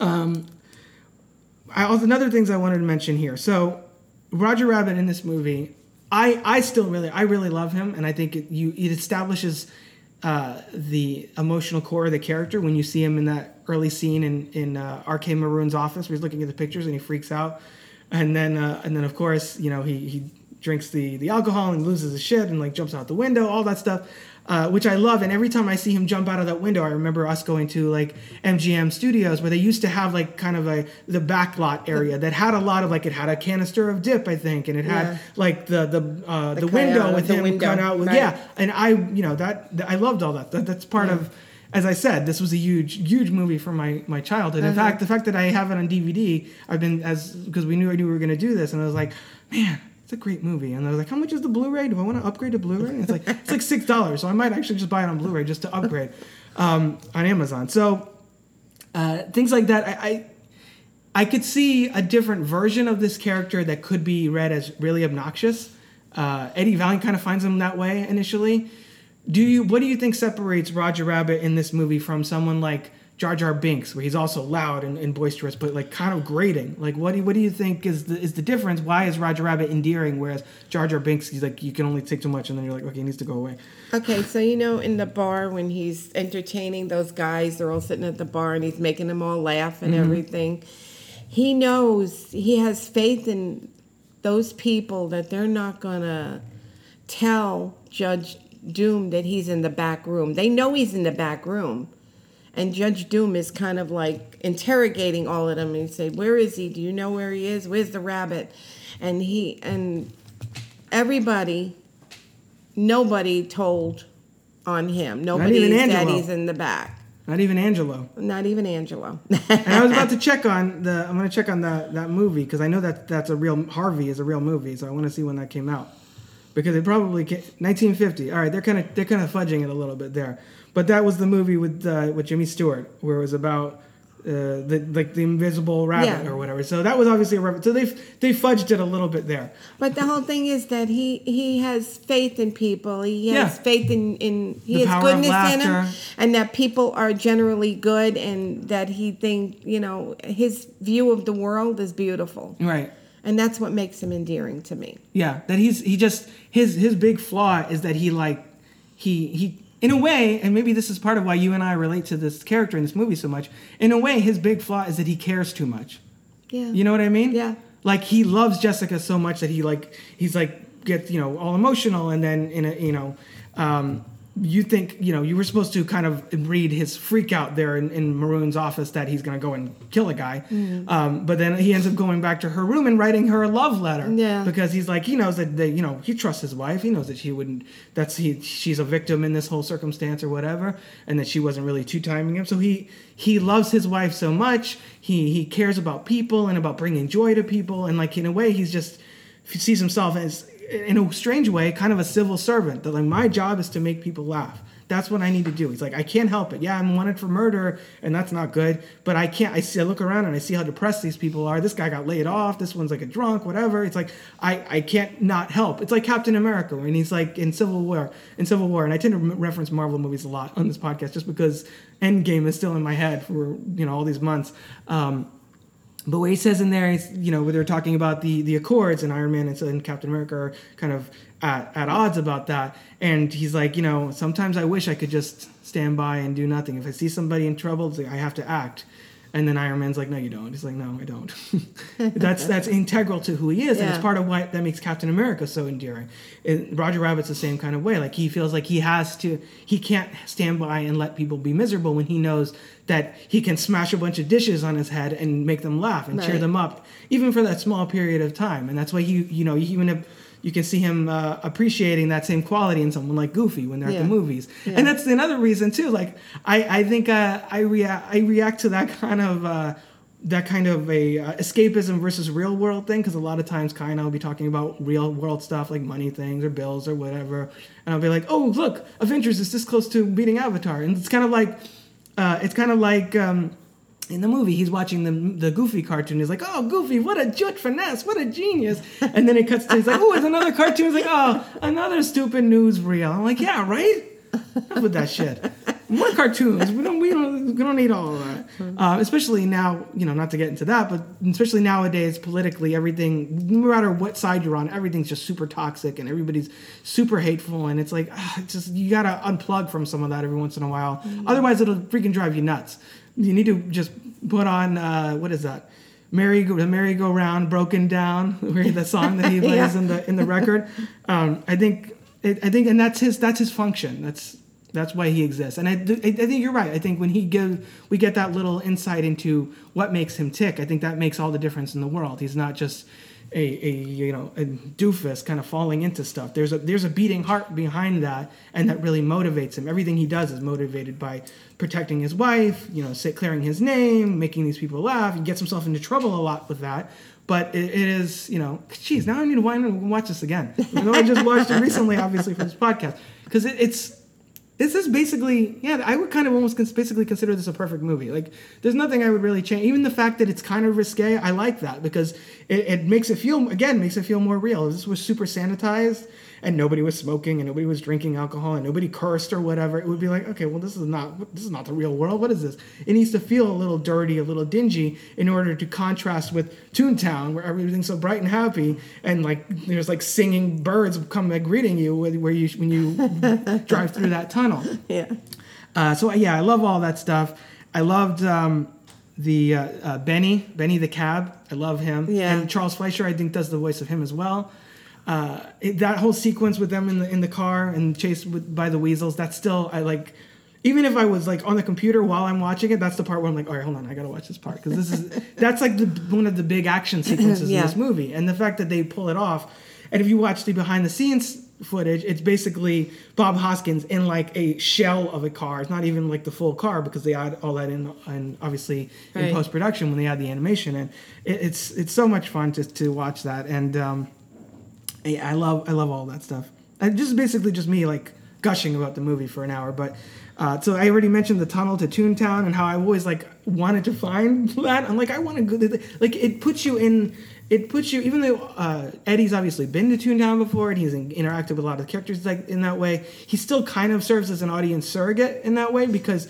um I, also- another things i wanted to mention here. So roger rabbit in this movie i i still really i really love him and i think it you it establishes uh, the emotional core of the character when you see him in that early scene in in uh, RK Maroon's office where he's looking at the pictures and he freaks out, and then uh, and then of course you know he he drinks the the alcohol and loses his shit and like jumps out the window, all that stuff. Uh, which I love, and every time I see him jump out of that window, I remember us going to like MGM Studios where they used to have like kind of a the back lot area that had a lot of like it had a canister of dip, I think, and it had Yeah. like the the uh, the, The window with the him window, cut out with right. yeah, and I you know that, that- I loved all that. that that's part of as I said, this was a huge, huge movie from my, my childhood. In Uh-huh. fact, the fact that I have it on DVD, I've been as because we knew I knew we were going to do this, and I was like, man, it's a great movie. And was like, how much is the Blu-ray? Do I want to upgrade to Blu-ray? And it's like it's like six dollars, so I might actually just buy it on Blu-ray just to upgrade um, on Amazon. So uh, things like that, I, I I could see a different version of this character that could be read as really obnoxious. Uh, Eddie Valiant kind of finds him that way initially. Do you? What do you think separates Roger Rabbit in this movie from someone like Jar Jar Binks, where he's also loud and, and boisterous, but like kind of grating? Like, what do you, what do you think is the is the difference? Why is Roger Rabbit endearing, whereas Jar Jar Binks, he's like you can only take too much, and then you're like, okay, he needs to go away. Okay, so you know, in the bar when he's entertaining those guys, they're all sitting at the bar and he's making them all laugh and Mhm. everything. He knows he has faith in those people that they're not gonna tell Judge Doom that he's in the back room. They know he's in the back room. And Judge Doom is kind of like interrogating all of them and he say, Where is he? Do you know where he is? Where's the rabbit? And he and everybody nobody told on him. Nobody even said Angelo. he's in the back. Not even Angelo. Not even Angelo. and I was about to check on the. I'm going to check on that that movie because I know that that's a real Harvey is a real movie, so I want to see when that came out. because it probably ca 1950. All right, they're kind of they're kind of fudging it a little bit there, but that was the movie with uh, with Jimmy Stewart where it was about. Uh, the like the invisible rabbit Yeah. or whatever. So that was obviously a rabbit. So they they fudged it a little bit there. But the whole thing is that he he has faith in people. He has Yeah. faith in in he The has goodness in him, and that people are generally good, and that he think you know his view of the world is beautiful, Right. and that's what makes him endearing to me. Yeah, that he's he just his his big flaw is that he like he he in a way, and maybe this is part of why you and I relate to this character in this movie so much. In a way, his big flaw is that he cares too much. Yeah, You know what I mean? Yeah. Like he loves Jessica so much that he like he's like gets you know all emotional, and then in a you know. Um, you think you know you were supposed to kind of read his freak out there in, in Maroon's office that he's going to go and kill a guy, Mm-hmm. um, but then he ends up going back to her room and writing her a love letter. Yeah. because he's like he knows that they, you know he trusts his wife. He knows that she wouldn't. That's he. She's a victim in this whole circumstance or whatever, and that she wasn't really two timing him. So he he loves his wife so much. He he cares about people and about bringing joy to people, and like in a way he's just he sees himself as in a strange way kind of a civil servant. That like my job is to make people laugh. That's what I need to do. He's like, I can't help it. Yeah, I'm wanted for murder, and that's not good. But I can't. I see. I look around and I see how depressed these people are. This guy got laid off. This one's like a drunk. Whatever. It's like I. I can't not help. It's like Captain America and he's like in Civil War. In Civil War, and I tend to reference Marvel movies a lot on this podcast just because Endgame is still in my head for you know all these months. Um, but what he says in there is, you know, where they're talking about the the Accords and Iron Man and, and Captain America are kind of at, at odds about that. And he's like, you know, sometimes I wish I could just stand by and do nothing. If I see somebody in trouble, I have to act. And then Iron Man's like, no, you don't. He's like, no, I don't. that's that's integral to who he is, and it's part of why that makes Captain America so endearing. And Roger Rabbit's the same kind of way. Like he feels like he has to, he can't stand by and let people be miserable when he knows that he can smash a bunch of dishes on his head and make them laugh and cheer them up, even for that small period of time. And that's why he, you know, even if you can see him uh, appreciating that same quality in someone like Goofy when they're at the movies. Yeah. And that's another reason too. Like I, I think uh, I react, I react to that kind of. Uh, that kind of a uh, escapism versus real world thing because a lot of times Kai and I will be talking about real world stuff like money things or bills or whatever, and I'll be like, "Oh, look, Avengers is this close to beating Avatar," and it's kind of like, uh, it's kind of like. Um, in the movie, he's watching the the Goofy cartoon. He's like, "Oh, Goofy, what a jut finesse, what a genius!" And then it cuts to he's like, "Oh, it's another cartoon." He's like, "Oh, another stupid newsreel." I'm like, "Yeah, right." Enough with that shit. More cartoons. We don't. We don't. We don't need all of that. Uh, especially now. You know, not to get into that, but especially nowadays, politically, everything. No matter what side you're on, everything's just super toxic and everybody's super hateful. And it's like, ah, it's just you gotta unplug from some of that every once in a while. Otherwise, it'll freaking drive you nuts. You need to just put on uh, what is that? Merry go the merry go round broken down where the song that he plays Yeah. in the in the record. Um, I think it, I think and that's his that's his function. That's that's why he exists. And I, I think you're right. I think when he give we get that little insight into what makes him tick. I think that makes all the difference in the world. He's not just a, a you know a doofus kind of falling into stuff. There's a there's a beating heart behind that, and that really motivates him. Everything he does is motivated by protecting his wife, you know, clearing his name, making these people laugh. He gets himself into trouble a lot with that. But it, it is, you know, geez, now I need to watch this again. Even though I just watched it recently, obviously for this podcast, because it, it's this is basically yeah i would kind of almost basically consider this a perfect movie. Like there's nothing i would really change even the fact that it's kind of risque i like that because it, it makes it feel again makes it feel more real. This was super sanitized and nobody was smoking and nobody was drinking alcohol and nobody cursed or whatever it would be like okay well this is not this is not the real world what is this it needs to feel a little dirty a little dingy in order to contrast with toontown where everything's so bright and happy and like there's like singing birds come like, greeting you where you when you drive through that tunnel Yeah. uh, so yeah, I love all that stuff. I loved um, the uh, uh, Benny, Benny the cab. I love him. Yeah. And Charles Fleischer, I think, does the voice of him as well. Uh, it, that whole sequence with them in the in the car and chased with, by the weasels. That's still I like. Even if I was like on the computer while I'm watching it, that's the part where I'm like, all right, hold on, I gotta watch this part because this is that's like the, one of the big action sequences Yeah. in this movie, and the fact that they pull it off. And if you watch the behind the scenes footage, it's basically Bob Hoskins in like a shell of a car. It's not even like the full car because they add all that in, and obviously in post production when they add the animation. And it, it's it's so much fun just to watch that. And um, Yeah, I love I love all that stuff. And just basically just me like gushing about the movie for an hour. But uh, so I already mentioned the tunnel to Toontown and how I always like wanted to find that. I'm like I want to go. Like it puts you in. It puts you even though uh, Eddie's obviously been to Toontown before and he's in, interacted with a lot of characters like in that way. He still kind of serves as an audience surrogate in that way because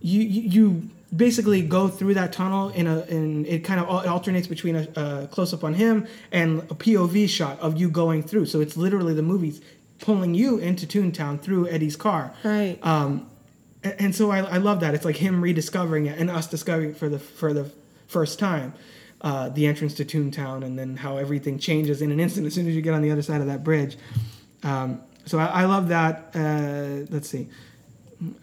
you, you basically go through that tunnel in a and it kind of it alternates between a, a close up on him and a POV shot of you going through. So it's literally the movie's pulling you into Toontown through Eddie's car. Right. Um, a- and so I, I love that. It's like him rediscovering it and us discovering it for the for the first time. Uh, the entrance to Toontown and then how everything changes in an instant as soon as you get on the other side of that bridge. Um, so I, I love that. Uh, let's see.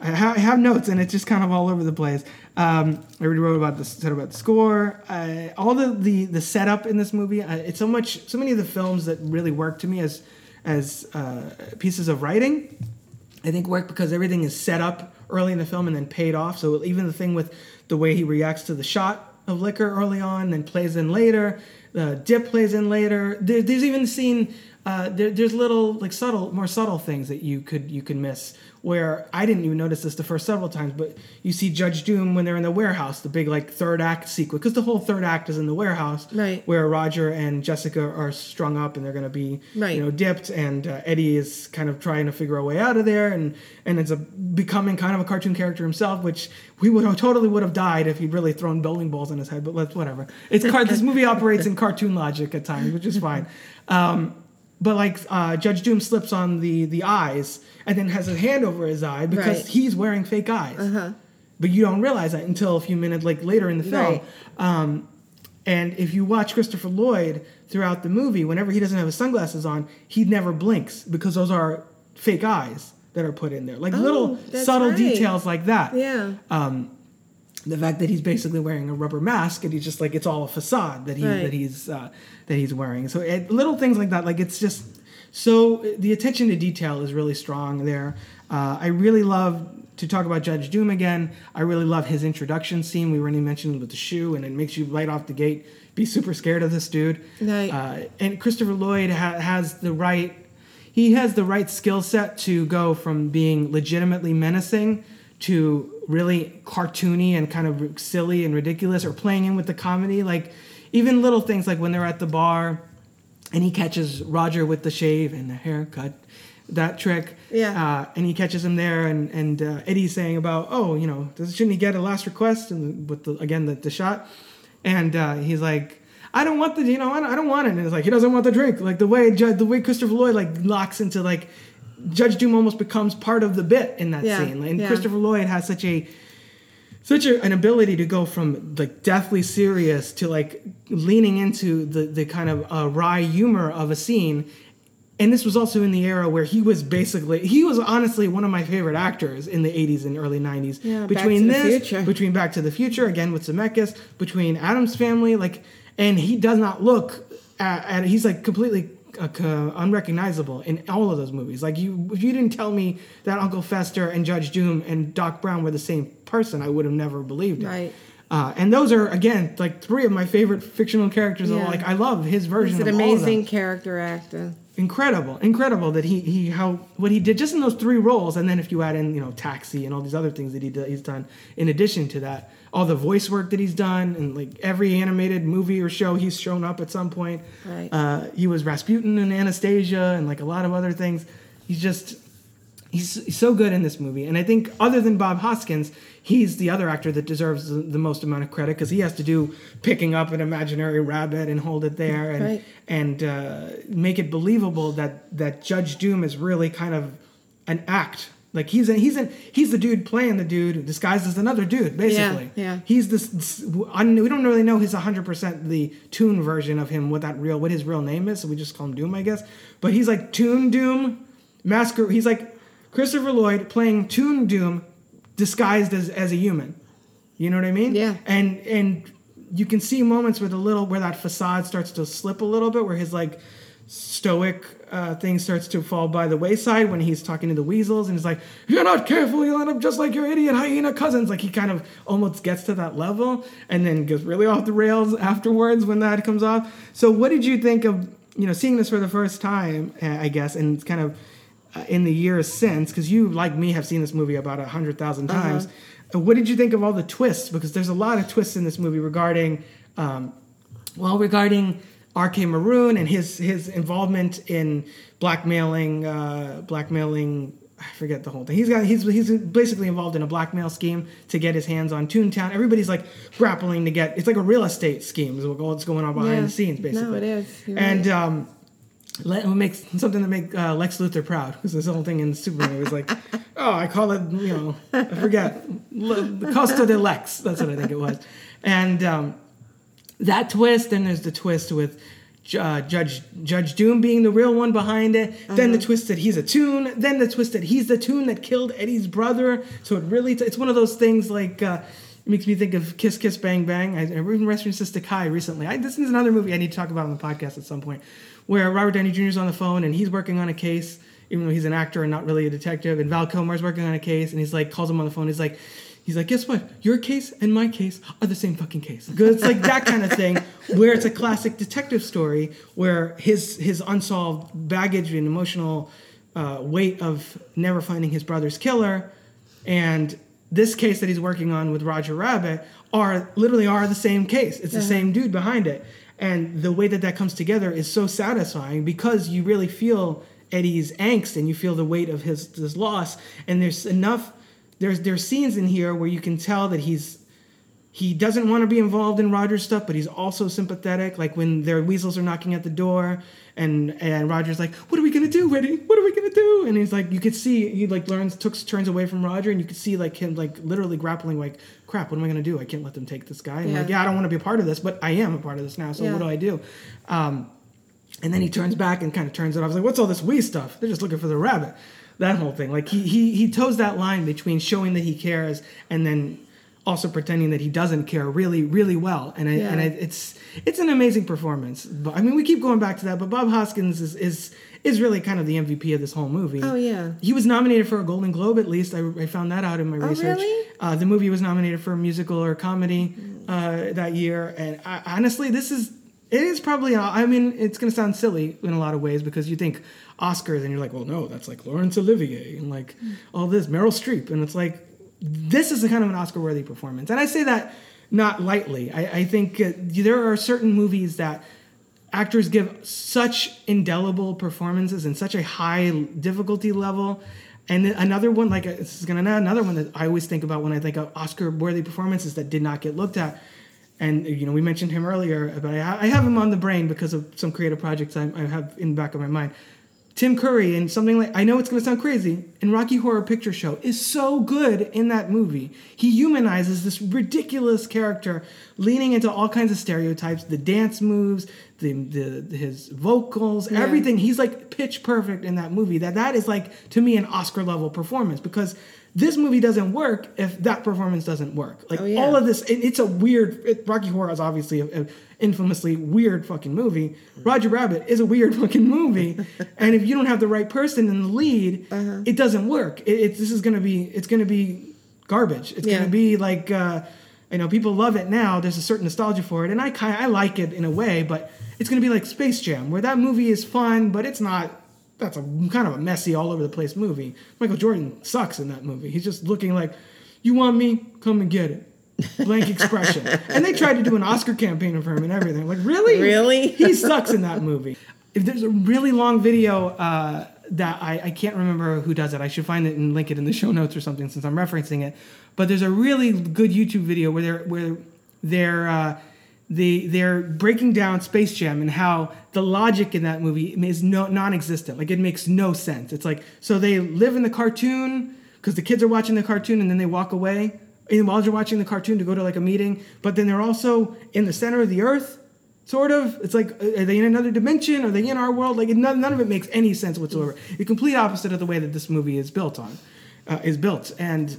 I, ha- I have notes and it's just kind of all over the place. Um, I already wrote about the said about the score, uh, all the, the the setup in this movie. Uh, it's so much, so many of the films that really work to me as as uh, pieces of writing. I think work because everything is set up early in the film and then paid off. So even the thing with the way he reacts to the shot of liquor early on, then plays in later. The dip plays in later. There, there's even scene. Uh, there, there's little like subtle, more subtle things that you could you could miss. Where I didn't even notice this the first several times, but you see Judge Doom when they're in the warehouse, the big like third act sequence, because the whole third act is in the warehouse, Right. Where Roger and Jessica are strung up and they're going to be, Right. you know, dipped, and uh, Eddie is kind of trying to figure a way out of there, and and ends up becoming kind of a cartoon character himself, which we would have totally would have died if he'd really thrown bowling balls in his head. But let's whatever. It's car- this movie operates in cartoon logic at times, which is fine. Um, but like uh, Judge Doom slips on the the eyes and then has a hand over his eye because Right. he's wearing fake eyes. Uh-huh. But you don't realize that until a few minutes like later in the film. Right. Um, and if you watch Christopher Lloyd throughout the movie, whenever he doesn't have his sunglasses on, he never blinks because those are fake eyes that are put in there. Like Oh, little subtle right. details like that. Yeah. Um, the fact that he's basically wearing a rubber mask and he's just like it's all a facade that he Right. that he's uh, that he's wearing. So it, little things like that, like it's just so the attention to detail is really strong there. Uh, I really love to talk about Judge Doom again. I really love his introduction scene. We already mentioned with the shoe, and it makes you right off the gate be super scared of this dude. Right. Uh, and Christopher Lloyd ha- has the right he has the right skill set to go from being legitimately menacing to really cartoony and kind of silly and ridiculous or playing in with the comedy. Like even little things like when they're at the bar and he catches Roger with the shave and the haircut that trick Yeah. uh, and he catches him there and and uh, Eddie's saying about oh you know does- shouldn't he get a last request? And with the again the, the shot. And uh, he's like I don't want the you know I don't, I don't want it. And it's like he doesn't want the drink. Like the way the way Christopher Lloyd like locks into like Judge Doom almost becomes part of the bit in that Yeah, scene. And yeah. Christopher Lloyd has such a such a, an ability to go from like deathly serious to like leaning into the the kind of uh, wry humor of a scene. And this was also in the era where he was basically he was honestly one of my favorite actors in the 80s and early 90s Yeah, between this between back to the future again with zemeckis between addams family like and he does not look at, at he's like completely co- unrecognizable in all of those movies like you if you didn't tell me that uncle fester and judge doom and doc brown were the same person i would have never believed it Right. uh, and those are again like three of my favorite fictional characters of. Yeah. like i love his version He's an of all of amazing character actor. incredible incredible that he he how what he did just in those three roles and then if you add in you know taxi and all these other things that he did, he's done in addition to that all the voice work that he's done and like every animated movie or show he's shown up at some point Right. uh, he was rasputin in anastasia and like a lot of other things he's just he's, he's so good in this movie and i think other than bob hoskins he's the other actor that deserves the, the most amount of credit because he has to do picking up an imaginary rabbit and hold it there and Right. and uh, make it believable that that Judge Doom is really kind of an act. Like he's in, he's in, he's the dude playing the dude disguised as another dude, basically. yeah. yeah. He's this. this we don't really know his 100 percent the Toon version of him. What that real what his real name is. So we just call him Doom, I guess. But he's like Toon Doom, masker. He's like Christopher Lloyd playing Toon Doom, disguised as as a human. You know what I mean? Yeah. And and you can see moments where the little where that facade starts to slip a little bit, where his like stoic uh, thing starts to fall by the wayside when he's talking to the weasels and he's like, you're not careful, you'll end up just like your idiot hyena cousins." Like he kind of almost gets to that level and then goes really off the rails afterwards when that comes off. So what did you think of you know, seeing this for the first time, uh, I guess, and it's kind of uh, in the years since, because you, like me, have seen this movie about a hundred thousand Uh-huh. times. Uh, what did you think of all the twists? Because there's a lot of twists in this movie regarding, um, well, regarding R.K. Maroon and his his involvement in blackmailing, uh, blackmailing. I forget the whole thing. He's got he's he's basically involved in a blackmail scheme to get his hands on Toontown. Everybody's like grappling to get. It's like a real estate scheme. Is what's going on behind Yeah. the scenes, basically. No, it is. You're and right. um, let, something that make uh, Lex Luthor proud because this whole thing in Superman was like, oh, I call it, you know, I forget, the Costa de Lex. That's what I think it was, and um, that twist. Then there's the twist with. Uh, Judge Judge Doom being the real one behind it, then the twist that he's a toon, then the twist that he's the toon that killed Eddie's brother. So it really, it's one of those things like uh, it makes me think of Kiss Kiss Bang Bang. I, I even referenced to Kai recently. I, this is another movie I need to talk about on the podcast at some point, where Robert Downey Jr. is on the phone and he's working on a case, even though he's an actor and not really a detective. And Val Kilmer's working on a case, and he's like calls him on the phone. He's like, he's like, guess what? Your case and my case are the same fucking case. Because it's like that kind of thing, where it's a classic detective story where his his unsolved baggage and emotional uh, weight of never finding his brother's killer and this case that he's working on with Roger Rabbit are literally are the same case. It's the Uh-huh. same dude behind it, and the way that that comes together is so satisfying because you really feel Eddie's angst and you feel the weight of his his loss. And there's enough there's there's scenes in here where you can tell that he's he doesn't want to be involved in Roger's stuff, but he's also sympathetic. Like when their weasels are knocking at the door, and and Roger's like, "What are we gonna do, Eddie? What are we gonna do?" And he's like, you could see he like learns took turns away from Roger, and you could see like him like literally grappling like, "Crap, what am I gonna do? I can't let them take this guy." And Yeah. like, yeah, I don't want to be a part of this, but I am a part of this now. So Yeah. what do I do? Um, and then he turns back and kind of turns it off. He's like, "What's all this we stuff? They're just looking for the rabbit." That whole thing, like he he he toes that line between showing that he cares and then also pretending that he doesn't care really really well. And I, and I, it's it's an amazing performance. But I mean, we keep going back to that, but Bob Hoskins is is is really kind of the MVP of this whole movie. Oh, yeah. he was nominated for a Golden Globe at least. I, I found that out in my Oh, research. really? Uh, the movie was nominated for a musical or comedy uh, that year, and I, honestly, this is it is probably. I mean, it's going to sound silly in a lot of ways because you think Oscars and you're like, well, no, that's like Laurence Olivier and like all this Meryl Streep, and it's like this is a kind of an Oscar-worthy performance, and I say that not lightly. I, I think uh, there are certain movies that actors give such indelible performances and such a high difficulty level. And another one, like uh, this is gonna another one that I always think about when I think of Oscar-worthy performances that did not get looked at. And you know, we mentioned him earlier, but I, I have him on the brain because of some creative projects I, I have in the back of my mind. Tim Curry and something like I know it's going to sound crazy. And Rocky Horror Picture Show is so good in that movie. He humanizes this ridiculous character, leaning into all kinds of stereotypes, the dance moves, the, the his vocals, Yeah. everything. He's like pitch perfect in that movie. That that is like to me an Oscar level performance because this movie doesn't work if that performance doesn't work. Like Oh, yeah. all of this, it, it's a weird. It, Rocky Horror is obviously a, a infamously weird fucking movie. Roger Rabbit is a weird fucking movie, and if you don't have the right person in the lead, Uh-huh. it doesn't work. It, it's this is gonna be it's gonna be garbage. It's Yeah. gonna be like uh, you know people love it now. There's a certain nostalgia for it, and I kind I like it in a way, but it's gonna be like Space Jam, where that movie is fun, but it's not. That's a kind of a messy, all over the place movie. Michael Jordan sucks in that movie. He's just looking like, "You want me? Come and get it." Blank expression. and they tried to do an Oscar campaign for him and everything. Like, really? Really? he sucks in that movie. If there's a really long video uh, that I, I can't remember who does it, I should find it and link it in the show notes or something since I'm referencing it. But there's a really good YouTube video where they're where they're uh, they they're breaking down Space Jam and how the logic in that movie is no, non-existent. Like it makes no sense. It's like so they live in the cartoon because the kids are watching the cartoon and then they walk away and while they're watching the cartoon to go to like a meeting. But then they're also in the center of the earth, sort of. It's like uh, are they in another dimension? Are they in our world? Like none, none of it makes any sense whatsoever. The complete opposite of the way that this movie is built on, uh, is built and.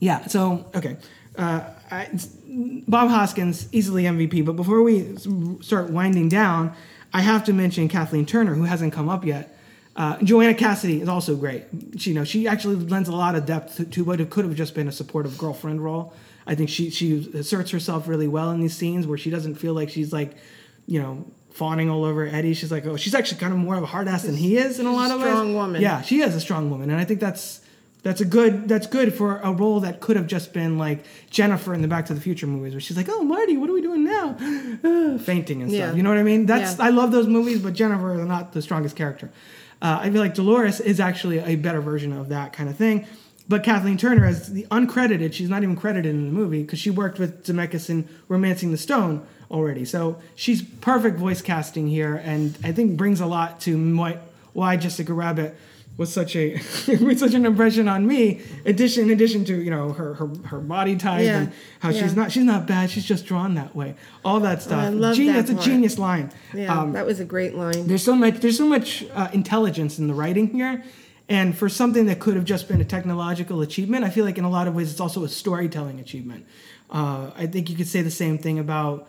Yeah. So okay, uh, I, Bob Hoskins easily MVP. But before we start winding down, I have to mention Kathleen Turner, who hasn't come up yet. Uh, Joanna Cassidy is also great. She, you know, she actually lends a lot of depth to, to what it could have just been a supportive girlfriend role. I think she she asserts herself really well in these scenes where she doesn't feel like she's like, you know, fawning all over Eddie. She's like, oh, she's actually kind of more of a hard ass than he is in a lot of strong ways. woman. Yeah, she is a strong woman, and I think that's that's a good that's good for a role that could have just been like Jennifer in the Back to the Future movies, where she's like, oh Marty, what are we doing now? Uh, fainting and stuff. Yeah. You know what I mean? That's Yeah. I love those movies, but Jennifer is not the strongest character. Uh, I feel like Dolores is actually a better version of that kind of thing. But Kathleen Turner, as the uncredited, she's not even credited in the movie because she worked with Zemeckis in *Romancing the Stone* already. So she's perfect voice casting here, and I think brings a lot to what why Jessica Rabbit was such a made such an impression on me. Addition, in addition to you know her her, her body type Yeah, and how yeah. she's not she's not bad. She's just drawn that way. All that stuff. I love Genius, that That's a part. genius line. Yeah, Um, that was a great line. there's so much there's so much uh, intelligence in the writing here and for something that could have just been a technological achievement i feel like in a lot of ways it's also a storytelling achievement uh, i think you could say the same thing about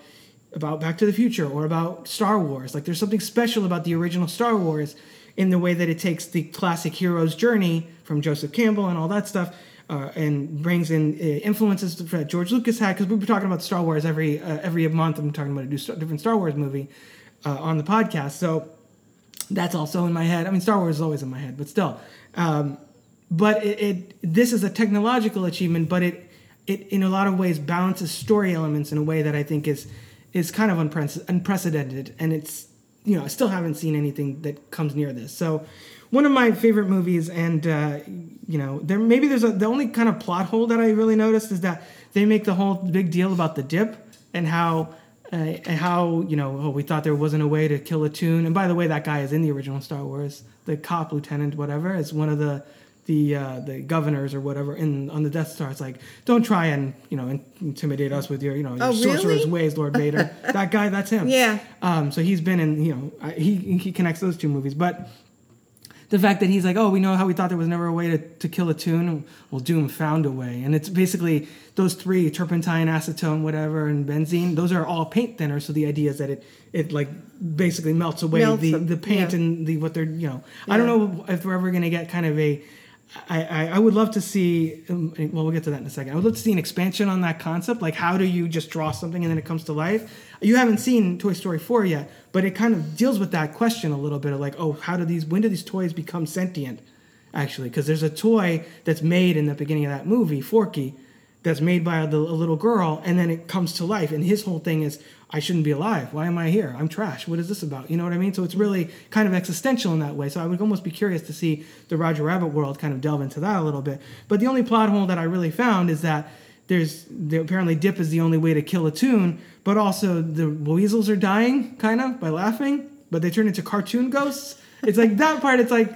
about back to the future or about star wars like there's something special about the original star wars in the way that it takes the classic hero's journey from joseph campbell and all that stuff uh, and brings in uh, influences that George Lucas had because we've been talking about Star Wars every uh, every month. I'm talking about a different Star Wars movie uh, on the podcast. So that's also in my head. I mean, Star Wars is always in my head, but still. Um, but it, it this is a technological achievement, but it it in a lot of ways balances story elements in a way that I think is is kind of unprecedented, and it's you know I still haven't seen anything that comes near this. So one of my favorite movies, and uh, you know there maybe there's a the only kind of plot hole that I really noticed is that they make the whole big deal about the dip and how uh, how you know oh, we thought there wasn't a way to kill a toon and by the way that guy is in the original star wars the cop lieutenant whatever is one of the the uh, the governors or whatever in on the death star it's like don't try and you know in- intimidate us with your you know your Oh, sorcerer's really? ways lord vader that guy that's him Yeah. um so he's been in you know he he connects those two movies but the fact that he's like, oh, we know how we thought there was never a way to, to kill a toon. Well, Doom found a way. And it's basically those three turpentine, acetone, whatever, and benzene. Those are all paint thinners. So the idea is that it, it like basically melts away Melts the, them, the paint yeah. and the what they're, you know. I don't know if we're ever going to get kind of a. I, I, would love to see, um, well, we'll get to that in a second. I would love to see an expansion on that concept. Like, how do you just draw something and then it comes to life? You haven't seen Toy Story 4 yet, but it kind of deals with that question a little bit of like, oh, how do these, when do these toys become sentient? Actually, because there's a toy that's made in the beginning of that movie, Forky, that's made by a, a little girl, and then it comes to life. And his whole thing is, I shouldn't be alive. Why am I here? I'm trash. What is this about? You know what I mean? So it's really kind of existential in that way. So I would almost be curious to see the Roger Rabbit world kind of delve into that a little bit. But the only plot hole that I really found is that there's there, apparently dip is the only way to kill a tune, but also the weasels are dying kind of by laughing, but they turn into cartoon ghosts. It's like that part. It's like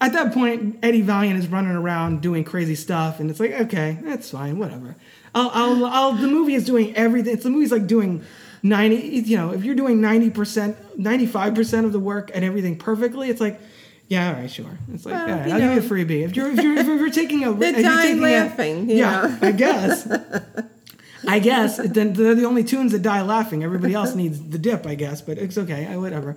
at that point, Eddie Valiant is running around doing crazy stuff, and it's like, okay, that's fine, whatever. I'll, I'll, I'll, the movie is doing everything. It's the movie's like doing ninety. You know, if you're doing ninety percent, ninety five percent of the work and everything perfectly, it's like, yeah, all right, sure. It's like, Well, right, I'll give you a freebie. If you're, if you're, if you're taking a, They're if you're taking a- laughing, you yeah, know. I guess. I guess then they're the only toons that die laughing. Everybody else needs the dip, I guess, but it's okay. I, whatever.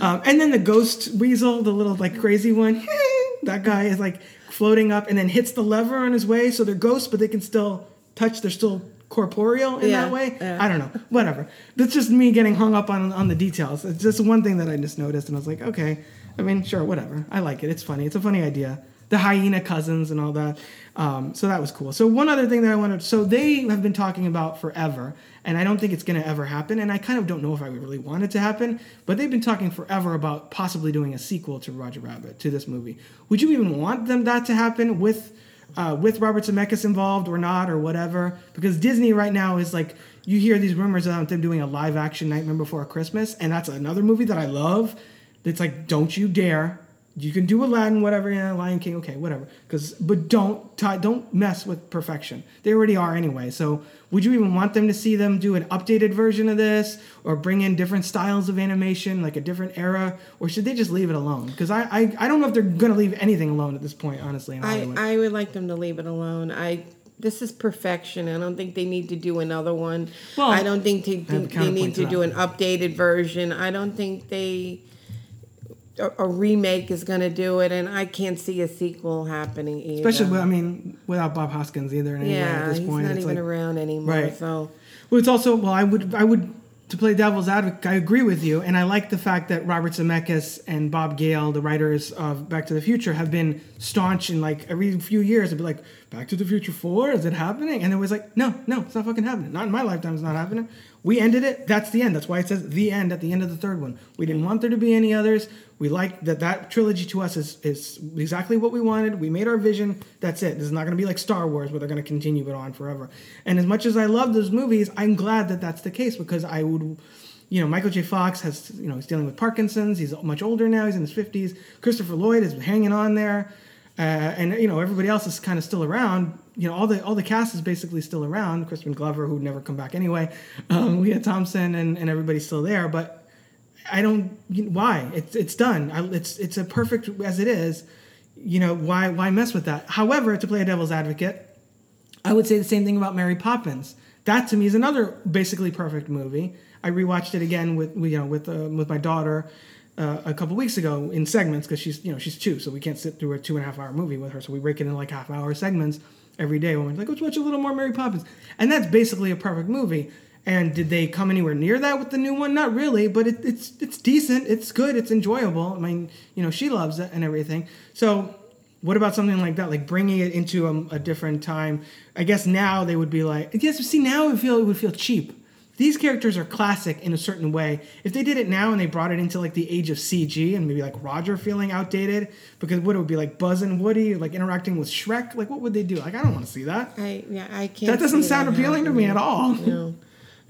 Um, and then the ghost weasel, the little like crazy one, that guy is like floating up and then hits the lever on his way. So they're ghosts, but they can still touch. They're still corporeal in Yeah, that way. yeah. I don't know. Whatever. That's just me getting hung up on on the details. It's just one thing that I just noticed, and I was like, okay. I mean, sure, whatever. I like it. It's funny. It's a funny idea. The hyena cousins and all that. Um, so that was cool. So one other thing that I wanted. So they have been talking about forever, and I don't think it's going to ever happen. And I kind of don't know if I really want it to happen. But they've been talking forever about possibly doing a sequel to Roger Rabbit to this movie. Would you even want them that to happen with? Uh, with Robert Zemeckis involved or not or whatever. Because Disney right now is like you hear these rumors about them doing a live action Nightmare Before Christmas, and that's another movie that I love. That's like, don't you dare. You can do Aladdin, whatever, yeah, Lion King, okay, whatever. Because, but don't tie, don't mess with perfection. They already are anyway. So, would you even want them to see them do an updated version of this, or bring in different styles of animation, like a different era, or should they just leave it alone? Because I, I, I don't know if they're gonna leave anything alone at this point, honestly. In I, I would like them to leave it alone. I this is perfection. I don't think they need to do another one. Well, I don't think they, I have a think they need to to do an updated version. I don't think they a, a remake is going to do it, and I can't see a sequel happening either. Especially, I mean, without Bob Hoskins either. In any way yeah, at this he's point, not it's even like, around anymore. Right. So Well, it's also well, I would, I would, to play devil's advocate, I agree with you, and I like the fact that Robert Zemeckis and Bob Gale, the writers of Back to the Future, have been staunch in like every few years. They'd be like, "Back to the Future Four, is it happening?" And it was like, "No, no, it's not fucking happening. Not in my lifetime. It's not happening." We ended it. That's the end. That's why it says the end at the end of the third one. We didn't want there to be any others. We like that that trilogy to us is is exactly what we wanted. We made our vision. That's it. This is not going to be like Star Wars where they're going to continue it on forever. And as much as I love those movies, I'm glad that that's the case because I would you know, Michael J. Fox has, you know, he's dealing with Parkinson's. He's much older now. He's in his 50s. Christopher Lloyd is hanging on there. Uh, and, you know, everybody else is kind of still around. You know, all the all the cast is basically still around. Crispin Glover, who'd never come back anyway. Um, Lea Thompson and, and everybody's still there. But I don't, you know, why? It's, it's done. I, it's, it's a perfect as it is. You know, why, why mess with that? However, to play a devil's advocate, I would say the same thing about Mary Poppins. That to me is another basically perfect movie. I rewatched it again with you know with uh, with my daughter uh, a couple weeks ago in segments because she's you know she's two, so we can't sit through a two and a half hour movie with her. So we break it in like half hour segments every day. When we're like, let's watch a little more Mary Poppins, and that's basically a perfect movie. And did they come anywhere near that with the new one? Not really, but it, it's it's decent. It's good. It's enjoyable. I mean, you know, she loves it and everything. So what about something like that, like bringing it into a, a, different time? I guess now they would be like, I guess see now it would feel it would feel cheap. These characters are classic in a certain way. If they did it now and they brought it into like the age of CG and maybe like Roger feeling outdated, because what it would be like Buzz and Woody like interacting with Shrek, like what would they do? Like I don't want to see that. I yeah I can't. That doesn't sound appealing to me at all. No.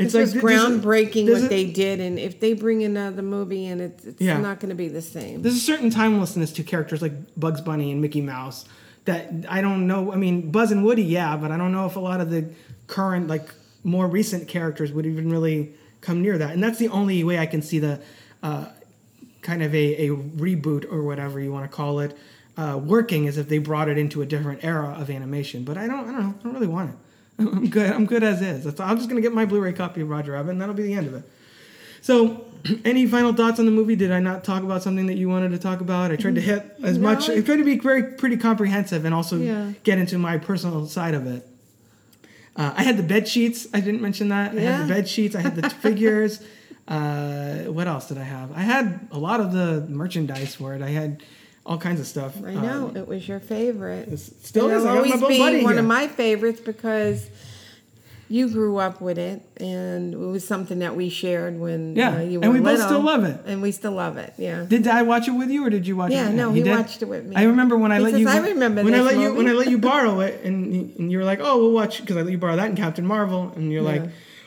It's this like was there's a- groundbreaking what they did, and if they bring another movie in, it's, it's Yeah. not going to be the same. There's a certain timelessness to characters like Bugs Bunny and Mickey Mouse that I don't know. I mean, Buzz and Woody, yeah, but I don't know if a lot of the current, like more recent characters would even really come near that. And that's the only way I can see the uh, kind of a, a reboot or whatever you want to call it uh, working is if they brought it into a different era of animation. But I don't, I don't know. I don't really want it. I'm good. I'm good as is. That's, I'm just gonna get my Blu-ray copy of Roger Rabbit, and that'll be the end of it. So, any final thoughts on the movie? Did I not talk about something that you wanted to talk about? I tried to hit as No, much. I- tried to be very pretty comprehensive and also Yeah. get into my personal side of it. Uh, I had the bed sheets. I didn't mention that. I had Yeah. the bed sheets. I had the figures. Uh, what else did I have? I had a lot of the merchandise for it. I had all kinds of stuff. I know Um, it was your favorite. still And is. It'll I got my always little be one here. of my favorites because you grew up with it, and it was something that we shared when Yeah, uh, you were and we both still love it. and we still love it. Yeah. Did I watch it with you, or did you watch it? Yeah, no, he did? watched it with me. I remember when I He let says, you. "I remember when I let you when I let you borrow it, and and you were like, "Oh, we'll watch," because I let you borrow that in Captain Marvel, and you're like,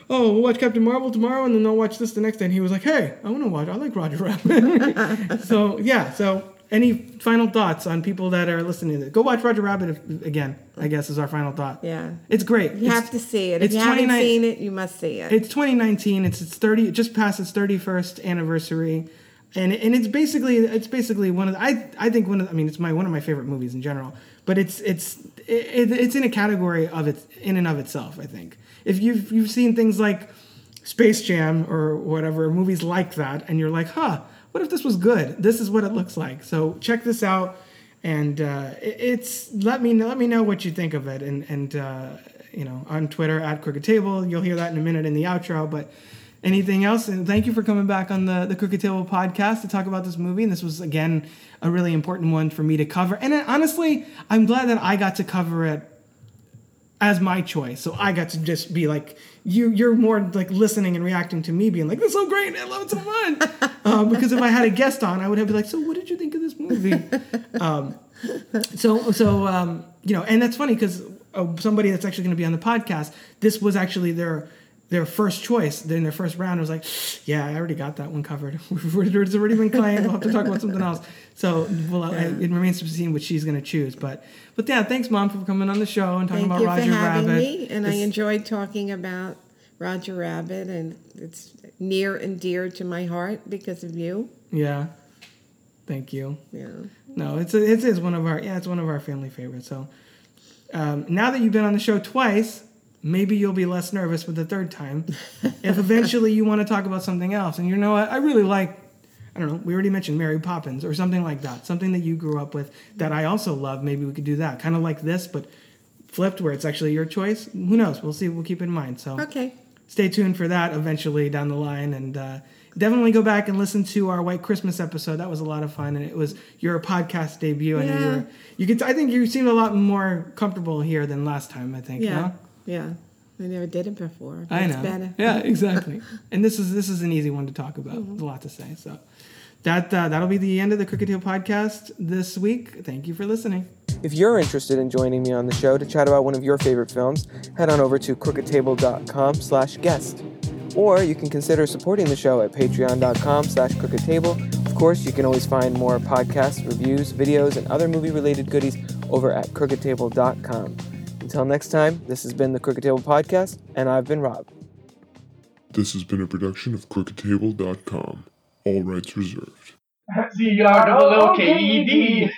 "Oh, we'll watch Captain Marvel tomorrow, and then I'll watch this the next day." And he was like, "Hey, I want to watch. I like Roger Rabbit." so yeah, so. Any final thoughts on people that are listening to this? Go watch Roger Rabbit if, again, I guess is our final thought. Yeah. It's great. You It's- have to see it. If you haven't seen it, you must see it. it's 2019. It's its 30. It just passed its 31st anniversary, and and it's basically it's basically one of the, I I think one of the- I mean it's my one of my favorite movies in general. But it's it's it, it's in a category of its in and of itself. I think if you've you've seen things like Space Jam or whatever movies like that, and you're like, huh, what if this was good? This is what it looks like. So check this out, and uh, it's let me let me know what you think of it, and and uh, you know on Twitter at Crooked Table. You'll hear that in a minute in the outro, but. Anything else? And thank you for coming back on the the Crooked Table podcast to talk about this movie. And this was again a really important one for me to cover. And uh, honestly, I'm glad that I got to cover it as my choice. So I got to just be like, you, you're more like listening and reacting to me being like, this is so great. I love it so much. um, because if I had a guest on, I would have been like, so what did you think of this movie? um, so, so, um, you know, and that's funny because uh, somebody that's actually going to be on the podcast, this was actually their, their first choice. Then their first round was like, yeah, I already got that one covered. it's already been claimed. We'll have to talk about something else. So, well, I, it remains to be seen what she's going to choose. But, but yeah, thanks, mom, for coming on the show and talking Thank about you Roger for having Rabbit. me, and I enjoyed talking about Roger Rabbit, and it's near and dear to my heart because of you. Yeah. Thank you. Yeah. No, it's a, it is one of our yeah, it's one of our family favorites. So um, now that you've been on the show twice, maybe you'll be less nervous with the third time. if eventually you want to talk about something else, and you know what, I really like. I don't know. We already mentioned Mary Poppins or something like that. Something that you grew up with that I also love. Maybe we could do that. Kind of like this, but flipped, where it's actually your choice. Who knows? We'll see. We'll keep in mind. So Okay. stay tuned for that eventually down the line. And uh, definitely go back and listen to our White Christmas episode. That was a lot of fun, and it was your podcast debut. I know you Yeah. were. You could. I think you seemed a lot more comfortable here than last time. I think. Yeah. no? Yeah. I never did it before. I It's know. better. Yeah, exactly. and this is this is an easy one to talk about. Mm-hmm. There's a lot to say. So that uh, that'll be the end of the Crooked Table podcast this week. Thank you for listening. If you're interested in joining me on the show to chat about one of your favorite films, head on over to crookedtable.com slash guest. Or you can consider supporting the show at patreon.com slash crookedtable. Of course, you can always find more podcasts, reviews, videos, and other movie-related goodies over at crookedtable.com. Until next time, this has been the Crooked Table Podcast, and I've been Rob. This has been a production of crookedtable.com. All rights reserved. C-R-O-O-K-E-D.